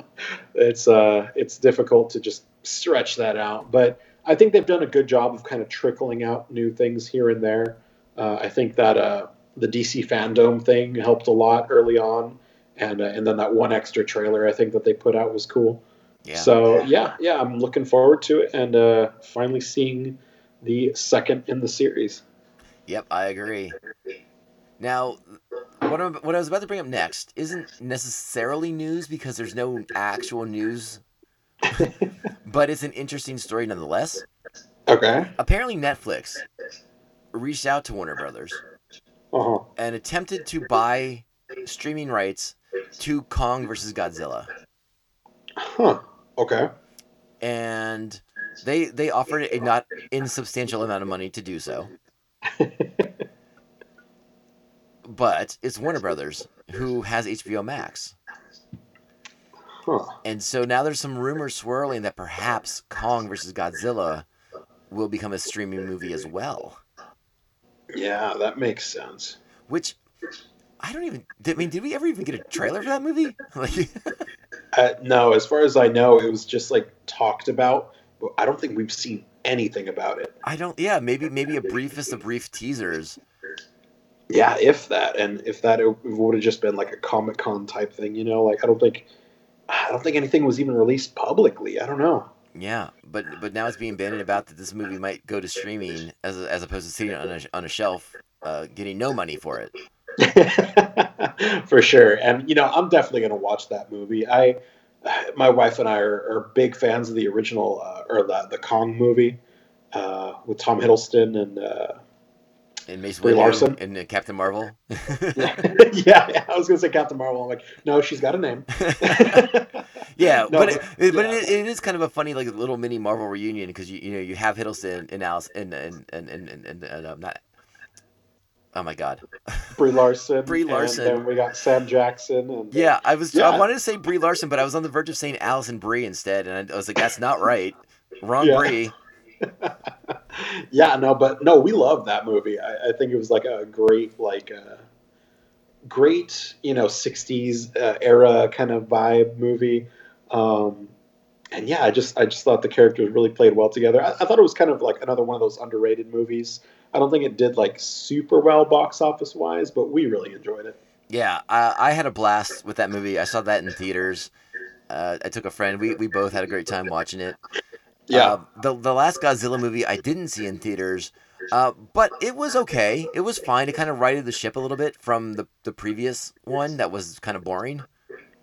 it's uh it's difficult to just stretch that out, but I think they've done a good job of kind of trickling out new things here and there. Uh, I think that uh, the DC fandom thing helped a lot early on, and uh, and then that one extra trailer I think that they put out was cool. Yeah. So yeah, yeah, I'm looking forward to it and uh, finally seeing the second in the series. Yep, I agree. Now, what, I'm, what I was about to bring up next isn't necessarily news because there's no actual news, but it's an interesting story nonetheless. Okay. Apparently, Netflix reached out to Warner Brothers Uh huh. and attempted to buy streaming rights to Kong versus Godzilla, Huh. Okay. and they they offered a not insubstantial amount of money to do so. But it's Warner Brothers who has HBO Max. Huh. And so now there's some rumors swirling that perhaps Kong versus Godzilla will become a streaming movie as well. Yeah, that makes sense. Which I don't even. I mean, did we ever even get a trailer for that movie? Like, Uh, no, as far as I know, it was just like talked about, but I don't think we've seen anything about it. I don't. Yeah, maybe maybe a briefest of brief teasers. Yeah, if that, and if that it would have just been like a Comic Con type thing, you know, like I don't think, I don't think anything was even released publicly. I don't know. Yeah, but but now it's being bandied about that this movie might go to streaming as as opposed to sitting on a on a shelf, uh, getting no money for it. for sure. And you know, I'm definitely going to watch that movie. I, my wife and I are, are big fans of the original uh, or the the Kong movie uh, with Tom Hiddleston and. Uh, And Mace Brie Larson? and uh, Captain Marvel. yeah, yeah, I was going to say Captain Marvel. I'm like, no, she's got a name. yeah, No, but it, it- but yeah. it, it is kind of a funny like little mini Marvel reunion because you you know you have Hiddleston and Alice and and and and and, and, and um, not. Oh my God. Brie Larson. Brie Larson. And then we got Sam Jackson. And Yeah, I was Yeah. I wanted to say Brie Larson, but I was on the verge of saying Alison Brie instead, and I, was like, that's not right. Wrong Yeah. Brie. yeah, no, but no, we love that movie. I, I think it was like a great, like, uh, great, you know, '60s uh, era kind of vibe movie. Um, and yeah, I just, I just thought the characters really played well together. I, I thought it was kind of like another one of those underrated movies. I don't think it did like super well box office wise, but we really enjoyed it. Yeah, I, I had a blast with that movie. I saw that in theaters. Uh, I took a friend. We, we both had a great time watching it. Yeah, Uh, the the last Godzilla movie I didn't see in theaters, uh, but it was okay. It was fine. It kind of righted the ship a little bit from the the previous one that was kind of boring.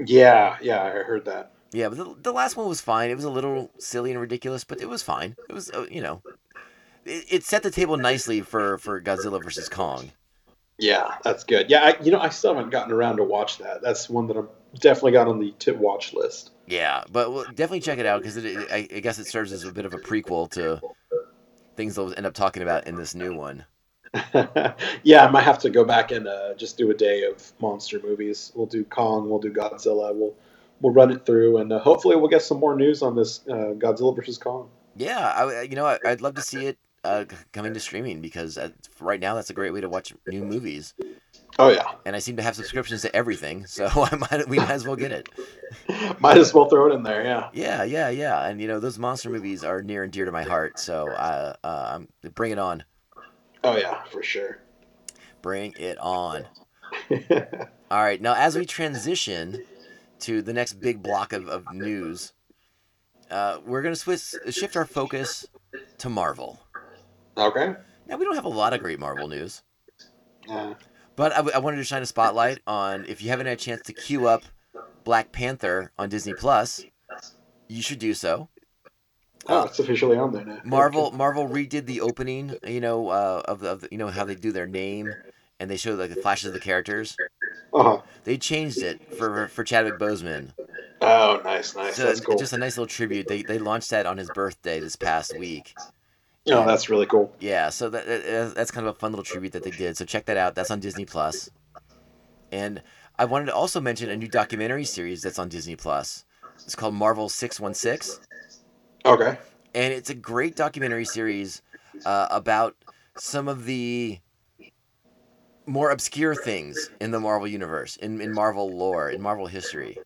yeah, yeah. I heard that. Yeah, but the, the last one was fine. It was a little silly and ridiculous, but it was fine. It was uh, you know, it, it set the table nicely for for Godzilla versus Kong. Yeah, that's good. Yeah, I, you know, I still haven't gotten around to watch that. That's one that I'm definitely got on the to watch list. Yeah, but we'll definitely check it out because I, I guess it serves as a bit of a prequel to things they'll end up talking about in this new one. yeah, I might have to go back and uh, just do a day of monster movies. We'll do Kong, we'll do Godzilla, we'll we'll run it through, and uh, hopefully we'll get some more news on this uh, Godzilla versus Kong. Yeah, I, you know, I, I'd love to see it uh, c- coming to streaming because uh, right now that's a great way to watch new movies. Oh yeah, And I seem to have subscriptions to everything, so I might we might as well get it. might as well throw it in there. Yeah, Yeah, yeah, yeah. And you know, those monster movies are near and dear to my heart, so uh, uh, um, bring it on, oh yeah, for sure. bring it on. All right, now as we transition to the next big block of, of news, uh, we're gonna switch shift our focus to Marvel. okay. Now we don't have a lot of great Marvel news. Uh, But I wanted to shine a spotlight on if you haven't had a chance to queue up Black Panther on Disney Plus, you should do so. oh, it's officially on there now. Marvel Marvel redid the opening, you know, uh, of, the, of the, you know how they do their name and they show like the flashes of the characters. Uh huh. They changed it for for Chadwick Boseman. Oh, nice, nice. So that's cool. just a nice little tribute. They they launched that on his birthday this past week. oh, that's really cool. Yeah, so that, that that's kind of a fun little tribute that they did. So check that out. That's on Disney Plus. And I wanted to also mention a new documentary series that's on Disney Plus. It's called Marvel Six One Six, Okay. and it's a great documentary series uh, about some of the more obscure things in the Marvel universe, in, in Marvel lore, in Marvel history.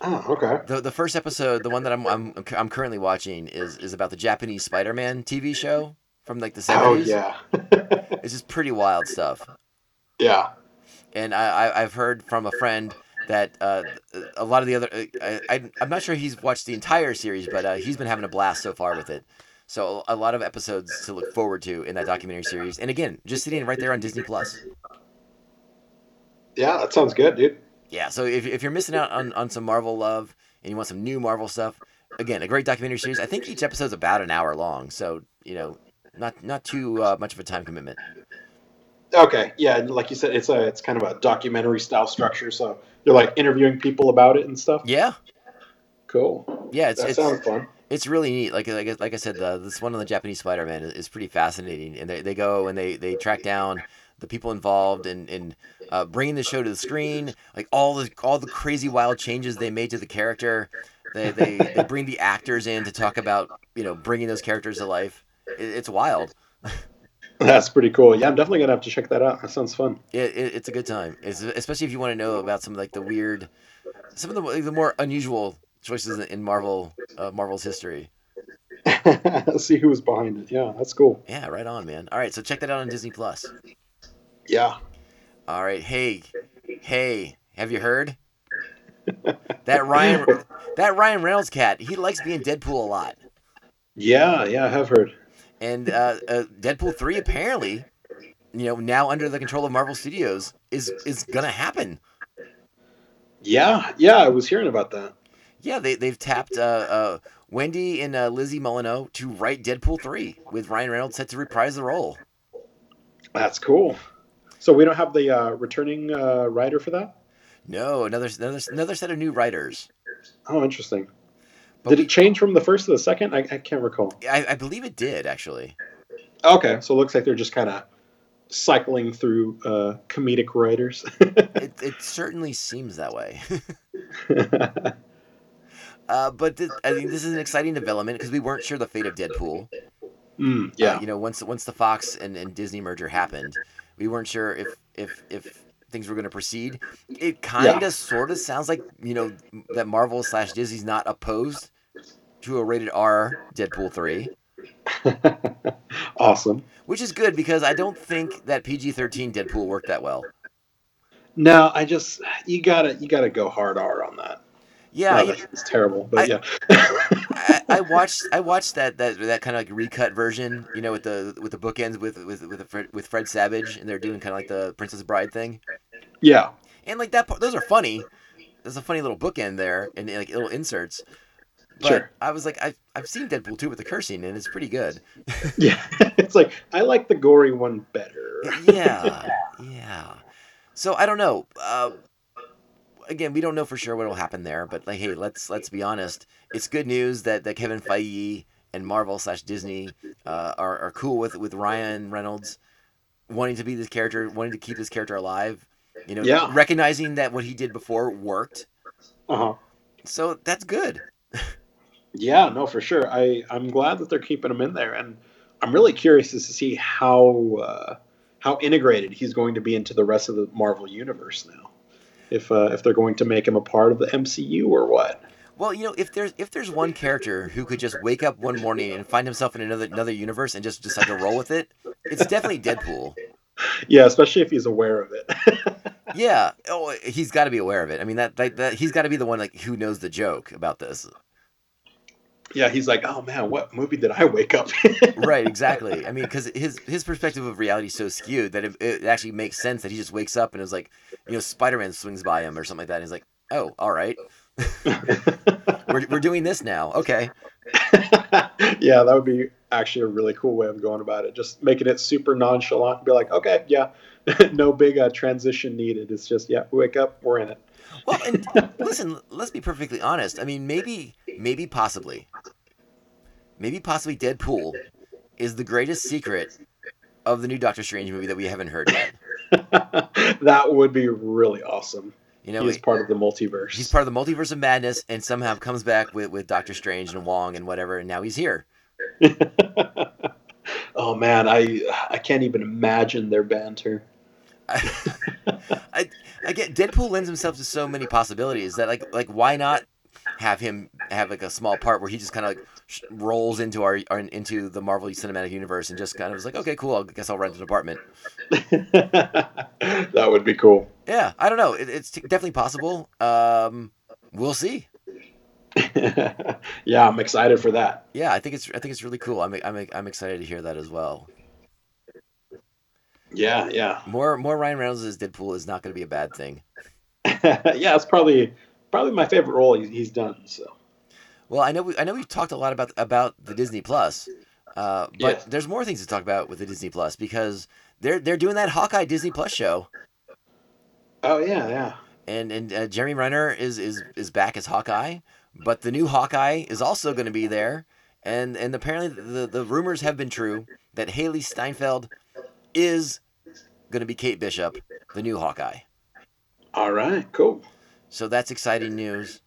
Oh, okay. The the first episode, the one that I'm I'm, I'm currently watching, is is about the Japanese Spider-Man TV show from like the 70s. Oh yeah. It's just pretty wild stuff. yeah. and I, I I've heard from a friend that uh, a lot of the other I, I I'm not sure he's watched the entire series, but uh, he's been having a blast so far with it. So a lot of episodes to look forward to in that documentary series, and again, just sitting right there on Disney Plus. Yeah, that sounds good, dude. Yeah, so if, if you're missing out on, on some Marvel love and you want some new Marvel stuff, again, a great documentary series. I think each episode's about an hour long, so you know, not not too uh, much of a time commitment. Okay, yeah, like you said, it's a it's kind of a documentary style structure. So you're like interviewing people about it and stuff. Yeah, Cool. yeah, it's that it's sounds fun. It's really neat. Like like, like I said, uh, this one on the Japanese Spider-Man is, is pretty fascinating, and they, they go and they, they track down the people involved in, in uh, bringing the show to the screen, like all the all the crazy wild changes they made to the character. They, they, they bring the actors in to talk about you know bringing those characters to life. It, it's wild. That's pretty cool. Yeah, I'm definitely gonna have to check that out. That sounds fun. It, it, it's a good time, it's, especially if you want to know about some like the weird, some of the the more unusual choices in Marvel uh, Marvel's history. See who was behind it. Yeah, that's cool. Yeah, right on, man. All right, so check that out on Disney Plus. Yeah. All right, hey, hey, have you heard? That Ryan, that Ryan Reynolds cat, he likes being Deadpool a lot. Yeah, yeah, I have heard. And uh, uh, Deadpool three apparently, you know, now under the control of Marvel Studios, is is gonna happen. Yeah, yeah, I was hearing about that. Yeah, they they've tapped uh, uh, Wendy and uh, Lizzie Molyneux to write Deadpool three with Ryan Reynolds set to reprise the role. That's cool. So we don't have the uh, returning uh, writer for that. No, another another another set of new writers. Oh, interesting. But Did we- it change from the first to the second? I, I can't recall. I, I believe it did actually. Okay, so it looks like they're just kind of cycling through uh, comedic writers. It, it certainly seems that way. uh, but th- I think this is an exciting development because we weren't sure the fate of Deadpool. mm, Uh, yeah. you know, once once the Fox and, and Disney merger happened, we weren't sure if if if things were going to proceed. It kind of sort of sounds like you know that Marvel slash Disney's not opposed to a rated R Deadpool three, awesome. which is good because I don't think that PG thirteen Deadpool worked that well. No, I just you gotta you gotta go hard R on that. Yeah, No, that's terrible, but I- yeah. I, I watched I watched that that that kind of like recut version, you know, with the with the bookends with with with Fred, with Fred Savage, and they're doing kind of like the Princess Bride thing, yeah. and like that. part- Those are funny. There's a funny little bookend there, and like little inserts. But Sure. I was like, I've I've seen Deadpool 2 with the cursing, and it's pretty good. Yeah. it's like I like the gory one better. Yeah, yeah. So I don't know. Uh, again, we don't know for sure what will happen there, but like, hey, let's let's be honest. It's good news that, that Kevin Feige and Marvel slash Disney uh, are are cool with with Ryan Reynolds wanting to be this character, wanting to keep this character alive. You know, Yeah. recognizing that what he did before worked. Uh-huh. So that's good. Yeah, no, for sure. I I'm glad that they're keeping him in there, and I'm really curious to see how uh, how integrated he's going to be into the rest of the Marvel universe now. If uh, if they're going to make him a part of the MCU or what. Well, you know, if there's if there's one character who could just wake up one morning and find himself in another another universe and just decide to roll with it, it's definitely Deadpool. Yeah, especially if he's aware of it. Yeah. Oh, he's got to be aware of it. I mean, that, that, that he's got to be the one like who knows the joke about this. Yeah, he's like, oh man, what movie did I wake up? in?" Right. Exactly. I mean, because his his perspective of reality is so skewed that it, it actually makes sense that he just wakes up and is like, you know, Spider Man swings by him or something like that. And he's like, oh, all right, we're we're doing this now. Okay. yeah, that would be actually a really cool way of going about it. Just making it super nonchalant. Be like, okay, yeah, no big uh, transition needed. It's just, yeah, wake up, we're in it. Well, and listen, let's be perfectly honest. I mean, maybe, maybe, possibly, maybe, possibly, Deadpool is the greatest secret of the new Doctor Strange movie that we haven't heard yet. that would be really awesome. You know, He's part of the multiverse. he's part of the multiverse of madness, and somehow comes back with with Doctor Strange and Wong and whatever, and now he's here. oh man, I I can't even imagine their banter. I, I get Deadpool lends himself to so many possibilities that like like why not have him have like a small part where he just kind of like sh- rolls into our, our into the Marvel Cinematic Universe and just kind of is like okay cool I guess I'll rent an apartment. that would be cool. Yeah, I don't know. It, it's t- definitely possible. Um, we'll see. yeah, I'm excited for that. Yeah, I think it's I think it's really cool. I'm I'm I'm excited to hear that as well. Yeah, yeah, More more Ryan Reynolds as Deadpool is not going to be a bad thing. yeah. It's probably probably my favorite role he's, he's done. So Well, I know we I know we've talked a lot about about the Disney Plus, uh, but Yes. there's more things to talk about with the Disney Plus because they're they're doing that Hawkeye Disney Plus show, oh yeah, yeah. and and uh, Jeremy Renner is is is back as Hawkeye, but the new Hawkeye is also going to be there, and and apparently the the rumors have been true that Hailee Steinfeld is going to be Kate Bishop, the new Hawkeye. All right, cool. So that's exciting news.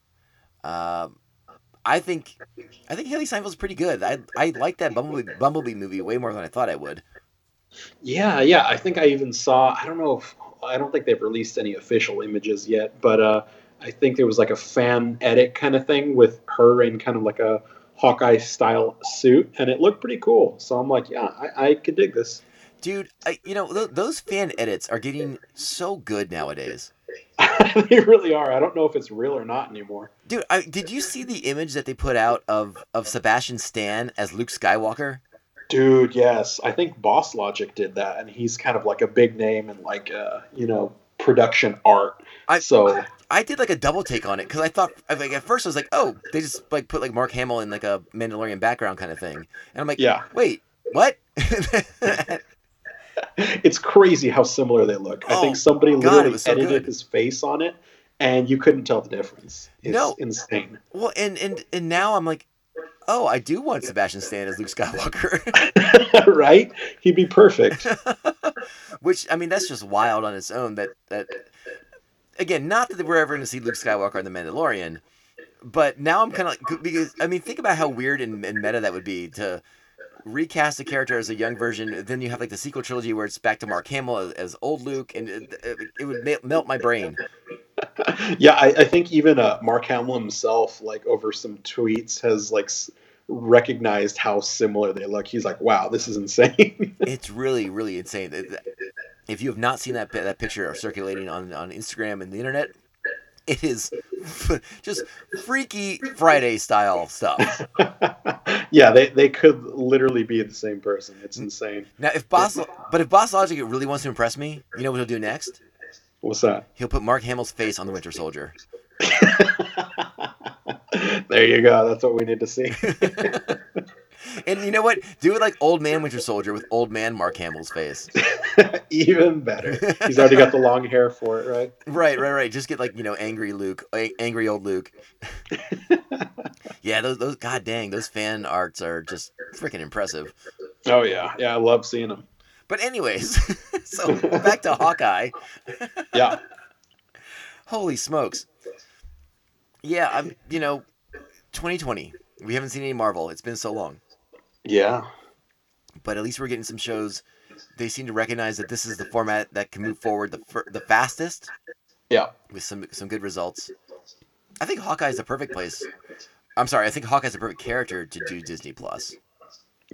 Um, I think I think Hailee Steinfeld's pretty good. I I like that Bumblebee Bumblebee movie way more than I thought I would. Yeah, yeah. I think I even saw. I don't know if I don't think they've released any official images yet, but uh, I think there was like a fan edit kind of thing with her in kind of like a Hawkeye style suit, and it looked pretty cool. So I'm like, yeah, I, I could dig this. Dude, I, you know th- those fan edits are getting so good nowadays. they really are. I don't know if it's real or not anymore. Dude, I, did you see the image that they put out of of Sebastian Stan as Luke Skywalker? Dude, yes. I think Boss Logic did that, and he's kind of like a big name in like uh, you know, production art. I So I did like a double take on it because I thought like at first I was like, oh, they just like put like Mark Hamill in like a Mandalorian background kind of thing, and I'm like, Yeah. wait, what? it's crazy how similar they look. I Oh, think somebody God, literally so edited good. his face on it, and you couldn't tell the difference. It's No. insane. well, and and and now I'm like, oh, I do want Sebastian Stan as Luke Skywalker, right? He'd be perfect. which I mean that's just wild on its own. That that again, not that we're ever going to see Luke Skywalker in the Mandalorian, but now I'm kind of like because I mean think about how weird and, and meta that would be to recast a character as a young version. Then you have like the sequel trilogy where it's back to Mark Hamill as, as old Luke, and it, it, it would mel- melt my brain. yeah, I, I think even uh, Mark Hamill himself, like over some tweets, has like s- recognized how similar they look. He's like, "Wow, this is insane." It's really really insane. If you have not seen that that picture circulating on on Instagram and the internet, it is just freaky Friday style stuff. Yeah, they, they could literally be the same person. It's insane. Now, if Boss, but if Boss Logic really wants to impress me, you know what he'll do next? What's that? He'll put Mark Hamill's face on the Winter Soldier. there you go. That's what we need to see. And you know what? Do it like old man Winter Soldier with old man Mark Hamill's face. Even better. He's already got the long hair for it, right? Right, right, right. Just get like you know angry Luke, angry old Luke. yeah, those those god dang those fan arts are just freaking impressive. Oh yeah, yeah. I love seeing them. But anyways, so back to Hawkeye. Yeah, Holy smokes. Yeah, I'm. You know, 2020. We haven't seen any Marvel. It's been so long. Yeah, but at least we're getting some shows. They seem to recognize that this is the format that can move forward the fir- the fastest yeah. with some some good results. I think Hawkeye is the perfect place. I'm sorry, I think Hawkeye's the perfect character to do Disney Plus.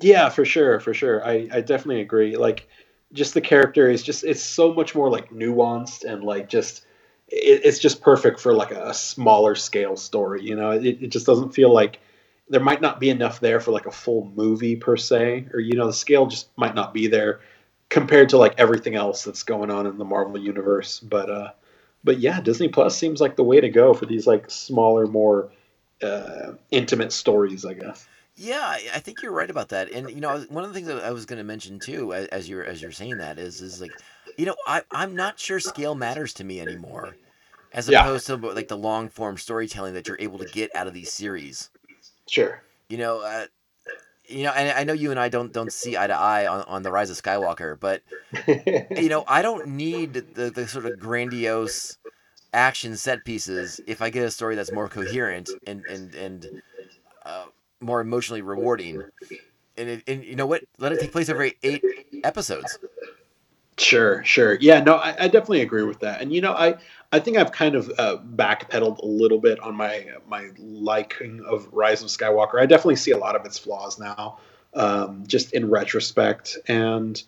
Yeah, for sure, for sure. I, I definitely agree. Like, just the character is just it's so much more like nuanced and like just it, it's just perfect for like a, smaller scale story. You know, it, it just doesn't feel like there might not be enough there for like a full movie per se, or you know, the scale just might not be there compared to like everything else that's going on in the Marvel universe. But uh, but yeah, Disney Plus seems like the way to go for these like smaller, more uh, intimate stories, I guess. Yeah, I, think you're right about that. And you know, one of the things that I was going to mention too, as, as you're as you're saying that, is is like, you know, I I'm not sure scale matters to me anymore, as Yeah. opposed to like the long form storytelling that you're able to get out of these series. Sure. you know, uh, you know, and I know you and I don't don't see eye to eye on, on the rise of Skywalker, but you know, I don't need the, the sort of grandiose action set pieces if I get a story that's more coherent and and and uh, more emotionally rewarding. And, it, and you know what? Let it take place over eight episodes. Sure, sure. Yeah, no, I, I definitely agree with that. And you know, I I think I've kind of uh, backpedaled a little bit on my my liking of Rise of Skywalker. I definitely see a lot of its flaws now, um, just in retrospect. And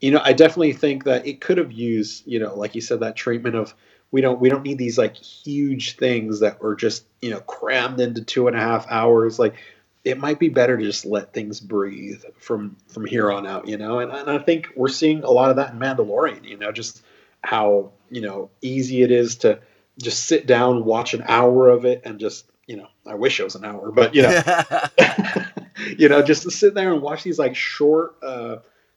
you know, I definitely think that it could have used, you know, like you said, that treatment of we don't we don't need these like huge things that were just you know crammed into two and a half hours. Like it might be better to just let things breathe from from here on out, you know. And, and I think we're seeing a lot of that in Mandalorian, you know, just how you know easy it is to just sit down, watch an hour of it, and just you know, I wish it was an hour, but you know, you know, just to sit there and watch these like short, uh,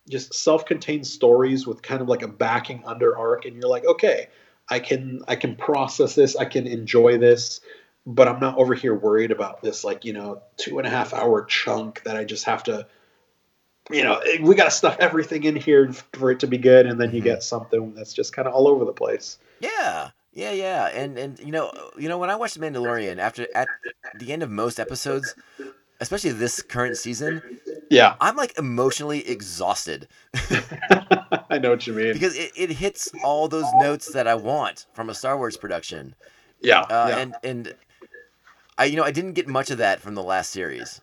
just self-contained stories with kind of like a backing under arc, and you're like, okay, I can I can process this, I can enjoy this but I'm not over here worried about this like you know two and a half hour chunk that I just have to you know we got to stuff everything in here for it to be good and then you Mhm. get something that's just kind of all over the place Yeah, yeah, yeah, and and you know, you know, when I watched The Mandalorian, after at the end of most episodes, especially this current season, yeah I'm like emotionally exhausted I know what you mean because it, it hits all those notes that I want from a Star Wars production, yeah, uh, yeah. and and I you know I didn't get much of that from the last series.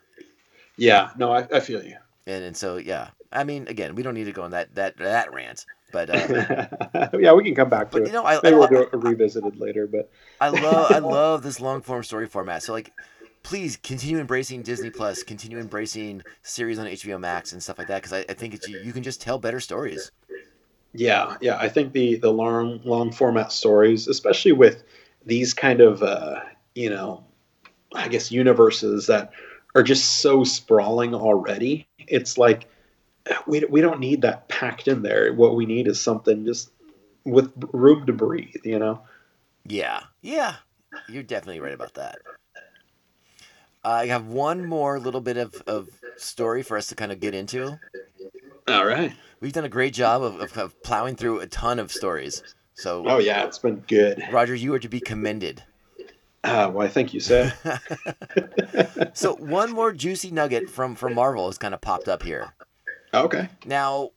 Yeah, no, I, I feel you. And and so yeah, I mean, again, we don't need to go on that that that rant, but uh, yeah, we can come back to but it. you know, I Maybe I, we'll do it revisited later, but I love I love this long form story format. So like, please continue embracing Disney Plus, continue embracing series on HBO Max and stuff like that because I, I think it's, you, you can just tell better stories. yeah, yeah, I think the the long long format stories, especially with these kind of uh, you know, I guess universes that are just so sprawling already. It's like we we don't need that packed in there. What we need is something just with room to breathe. You know. Yeah, yeah, you're definitely right about that. I have one more little bit of, of story for us to kind of get into. All right. We've done a great job of, of, of plowing through a ton of stories. So, Oh yeah, it's been good. Roger, you are to be commended. Uh, why, thank you, sir. So, one more juicy nugget from, from Marvel has kind of popped up here. okay. Now,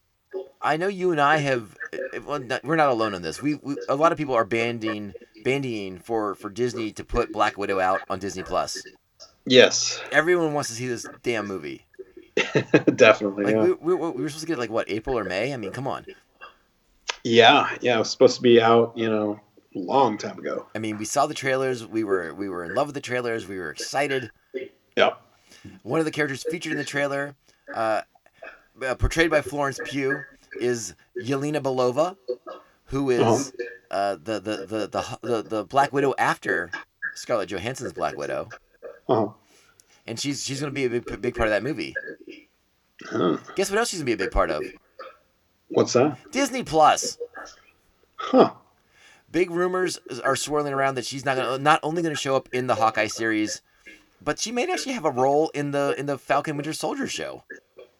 I know you and I have. Well, we're not alone on this. We, we a lot of people are banding bandying for for Disney to put Black Widow out on Disney Plus. Yes, Everyone wants to see this damn movie. definitely. Like yeah. we, we, we were supposed to get like what April or May. I mean, come on. yeah, yeah. It was supposed to be out, you know, long time ago. I mean, we saw the trailers. We were we were in love with the trailers. We were excited. Yep. One of the characters featured in the trailer, uh, uh, portrayed by Florence Pugh, is Yelena Belova, who is Uh-huh. uh, the, the, the, the the the Black Widow after Scarlett Johansson's Black Widow, Uh-huh. and she's she's going to be a big, big part of that movie. Huh. Guess what else she's going to be a big part of? What's that? Disney Plus. Huh. Big rumors are swirling around that she's not gonna, not only going to show up in the Hawkeye series, but she may actually have a role in the in the Falcon Winter Soldier show.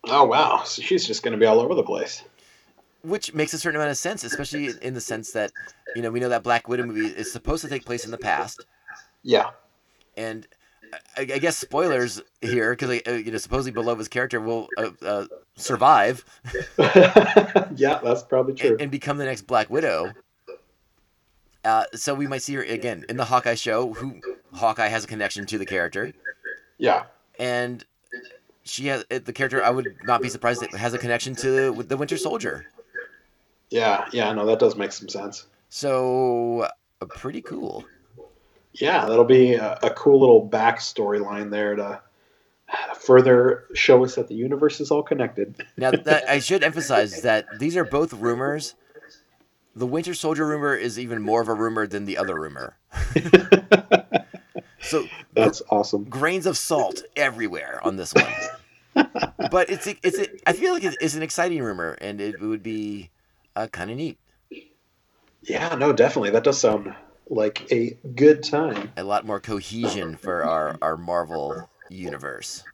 Oh wow. So she's just going to be all over the place. which makes a certain amount of sense, especially in the sense that you know we know that Black Widow movie is supposed to take place in the past, Yeah. and I, I guess spoilers here because uh, you know supposedly Belova's character will uh, uh, survive yeah, that's probably true. and, and become the next Black Widow. Uh, so we might see her again in the Hawkeye show. Who Hawkeye has a connection to the character, yeah. and she has the character. I would not be surprised that has a connection to with the Winter Soldier. Yeah. Yeah. No, that does make some sense. So uh, pretty cool. Yeah, that'll be a, a cool little backstory line there to further show us that the universe is all connected. Now, that, I should emphasize that these are both rumors. The Winter Soldier rumor is even more of a rumor than the other rumor. so That's awesome. grains of salt everywhere on this one. but it's a, it's a, I feel like it's an exciting rumor, and it would be uh, kind of neat. Yeah, no, definitely. That does sound like a good time. A lot more cohesion for our, our Marvel universe.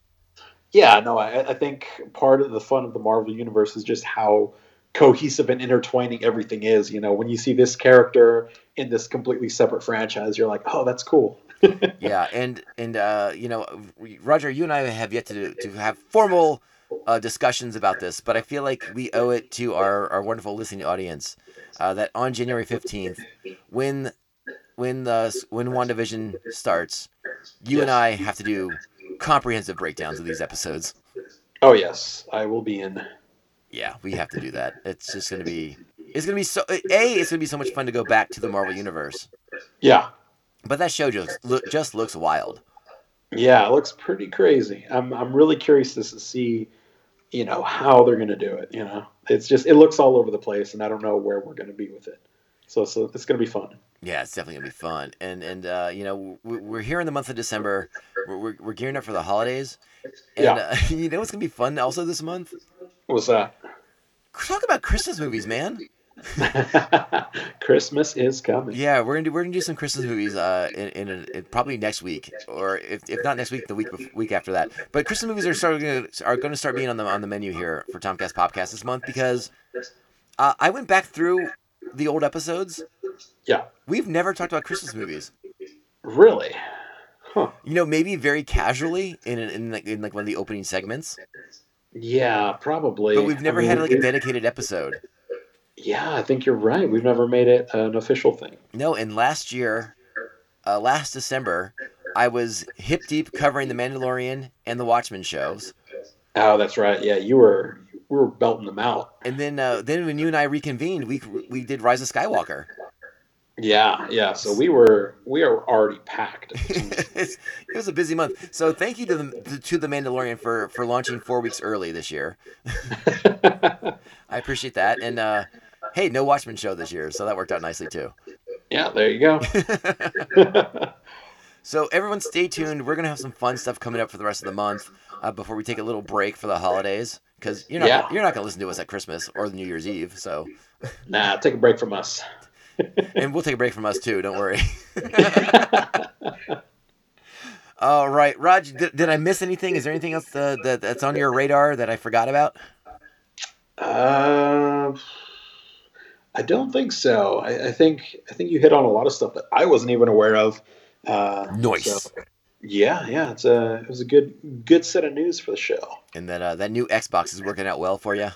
Yeah, no, I, I think part of the fun of the Marvel universe is just how cohesive and intertwining everything is. You know, when you see this character in this completely separate franchise, you're like, oh, that's cool. yeah, and and uh, you know, Roger, you and I have yet to to have formal uh, discussions about this, but I feel like we owe it to our, our wonderful listening audience uh, that on January fifteenth, when when the when WandaVision starts, you and I have to do comprehensive breakdowns of these episodes. Oh, yes, I will be in. Yeah, we have to do that. It's just gonna be it's gonna be so a it's gonna be so much fun to go back to the Marvel universe, Yeah, but that show just look, just looks wild. yeah, it looks pretty crazy. I'm, I'm really curious to see, you know, how they're going to do it. You know, it's just, it looks all over the place, and I don't know where we're going to be with it. So, so it's going to be fun. Yeah, it's definitely gonna be fun, and and uh, you know we- we're here in the month of December. We're, we're, we're gearing up for the holidays, and Yeah. uh, you know what's gonna be fun also this month? What's that? Talk about Christmas movies, man. Christmas is coming. Yeah, we're gonna do, we're gonna do some Christmas movies uh, in, in, in probably next week, or if, if not next week, the week bef- week after that. But Christmas movies are starting to, are going to start being on the on the menu here for Tomcast Popcast this month because uh, I went back through the old episodes. Yeah. We've never talked about Christmas movies. Really? Huh. You know, maybe very casually in in like, in like one of the opening segments. Yeah, probably. But we've never I mean, had like a dedicated episode. Yeah, I think you're right. We've never made it an official thing. No, and last year, uh, last December, I was hip deep covering the Mandalorian and the Watchmen shows, Oh, that's right. Yeah, you were we were belting them out. and then uh, then when you and I reconvened, we we did Rise of Skywalker. Yeah, yeah. So we were we are already packed. it was a busy month. So thank you to the to the Mandalorian for for launching four weeks early this year. I appreciate that. And uh, hey, no Watchmen show this year, so that worked out nicely too. yeah, there you go. So everyone, stay tuned. We're gonna have some fun stuff coming up for the rest of the month uh, before we take a little break for the holidays. Because you're not Yeah. you're not gonna listen to us at Christmas or the New Year's Eve. So nah, take a break from us. and we'll take a break from us too. Don't worry. All right, Raj. Did, did I miss anything? Is there anything else uh, that that's on your radar that I forgot about? Uh, I don't think so. I, I think I think you hit on a lot of stuff that I wasn't even aware of. Uh, Nice. so, yeah, yeah. It's a it was a good good set of news for the show. And that uh, that new Xbox is working out well for you.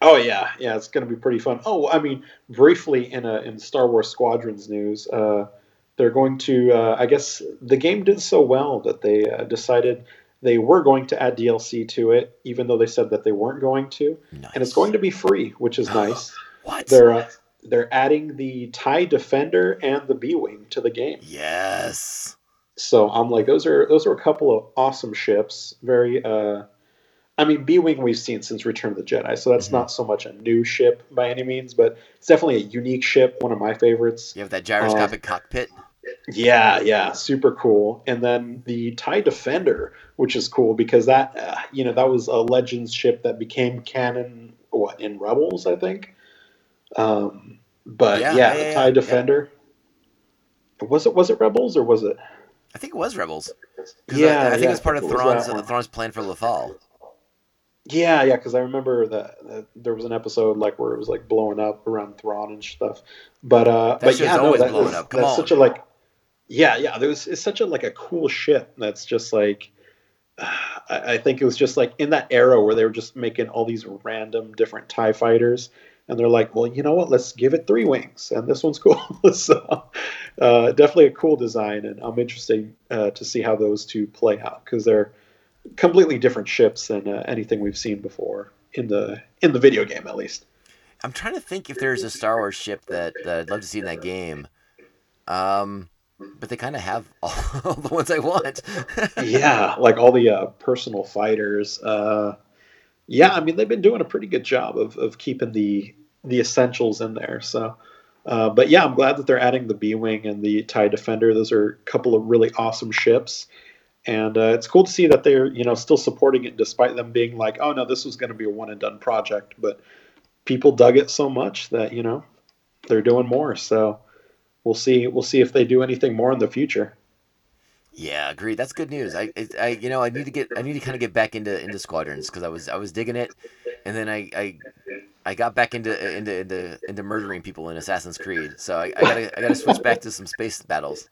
Oh yeah, yeah. It's going to be pretty fun. Oh, I mean, briefly in a in Star Wars Squadrons news, uh, they're going to. Uh, I guess the game did so well that they uh, decided they were going to add DLC to it, even though they said that they weren't going to, Nice. and it's going to be free, which is nice. What? They're uh, they're adding the Tie Defender and the B Wing to the game. Yes. So I'm like, those are those are a couple of awesome ships. Very, uh, I mean, B Wing we've seen since Return of the Jedi, so that's Mhm. not so much a new ship by any means, but it's definitely a unique ship. One of my favorites. You have that gyroscopic cockpit. Yeah, yeah, super cool. And then the Tie Defender, which is cool because that, uh, you know, that was a Legends ship that became canon. What in Rebels, I think. Um, but Yeah, yeah, yeah, the Tie yeah. Defender. Was it was it Rebels or was it? I think it was Rebels. Yeah, I, I think yeah, it was part of think was Thrawn's. Thrawn's plan for Lothal. Yeah, yeah, because I remember that, that there was an episode like where it was like blowing up around Thrawn and stuff. But uh, but shit's yeah, no, always that blowing is- up. Come that's on. such a like, yeah, yeah. There was it's such a like a cool ship that's just like, I, I think it was just like in that era where they were just making all these random different Tie fighters, and they're like, well, you know what? Let's give it three wings, and this one's cool. so uh, definitely a cool design, and I'm interested uh, to see how those two play out because they're completely different ships than uh, anything we've seen before in the in the video game at least. I'm trying to think if there's a Star Wars ship that, that I'd love to see in that game. Um, but they kind of have all the ones I want. yeah, like all the uh, personal fighters. Uh, yeah, I mean they've been doing a pretty good job of, of keeping the the essentials in there. So, uh, but yeah, I'm glad that they're adding the B wing and the Tie Defender. Those are a couple of really awesome ships, and uh, it's cool to see that they're you know still supporting it despite them being like, oh no, this was going to be a one and done project, but people dug it so much that you know they're doing more. So. We'll see. We'll see if they do anything more in the future. yeah, agreed. That's good news. I, I, you know, I need to get, I need to kind of get back into into squadrons because I was, I was digging it, and then I, I, I got back into into into, into murdering people in Assassin's Creed. So I, I gotta, I gotta switch back to some space battles.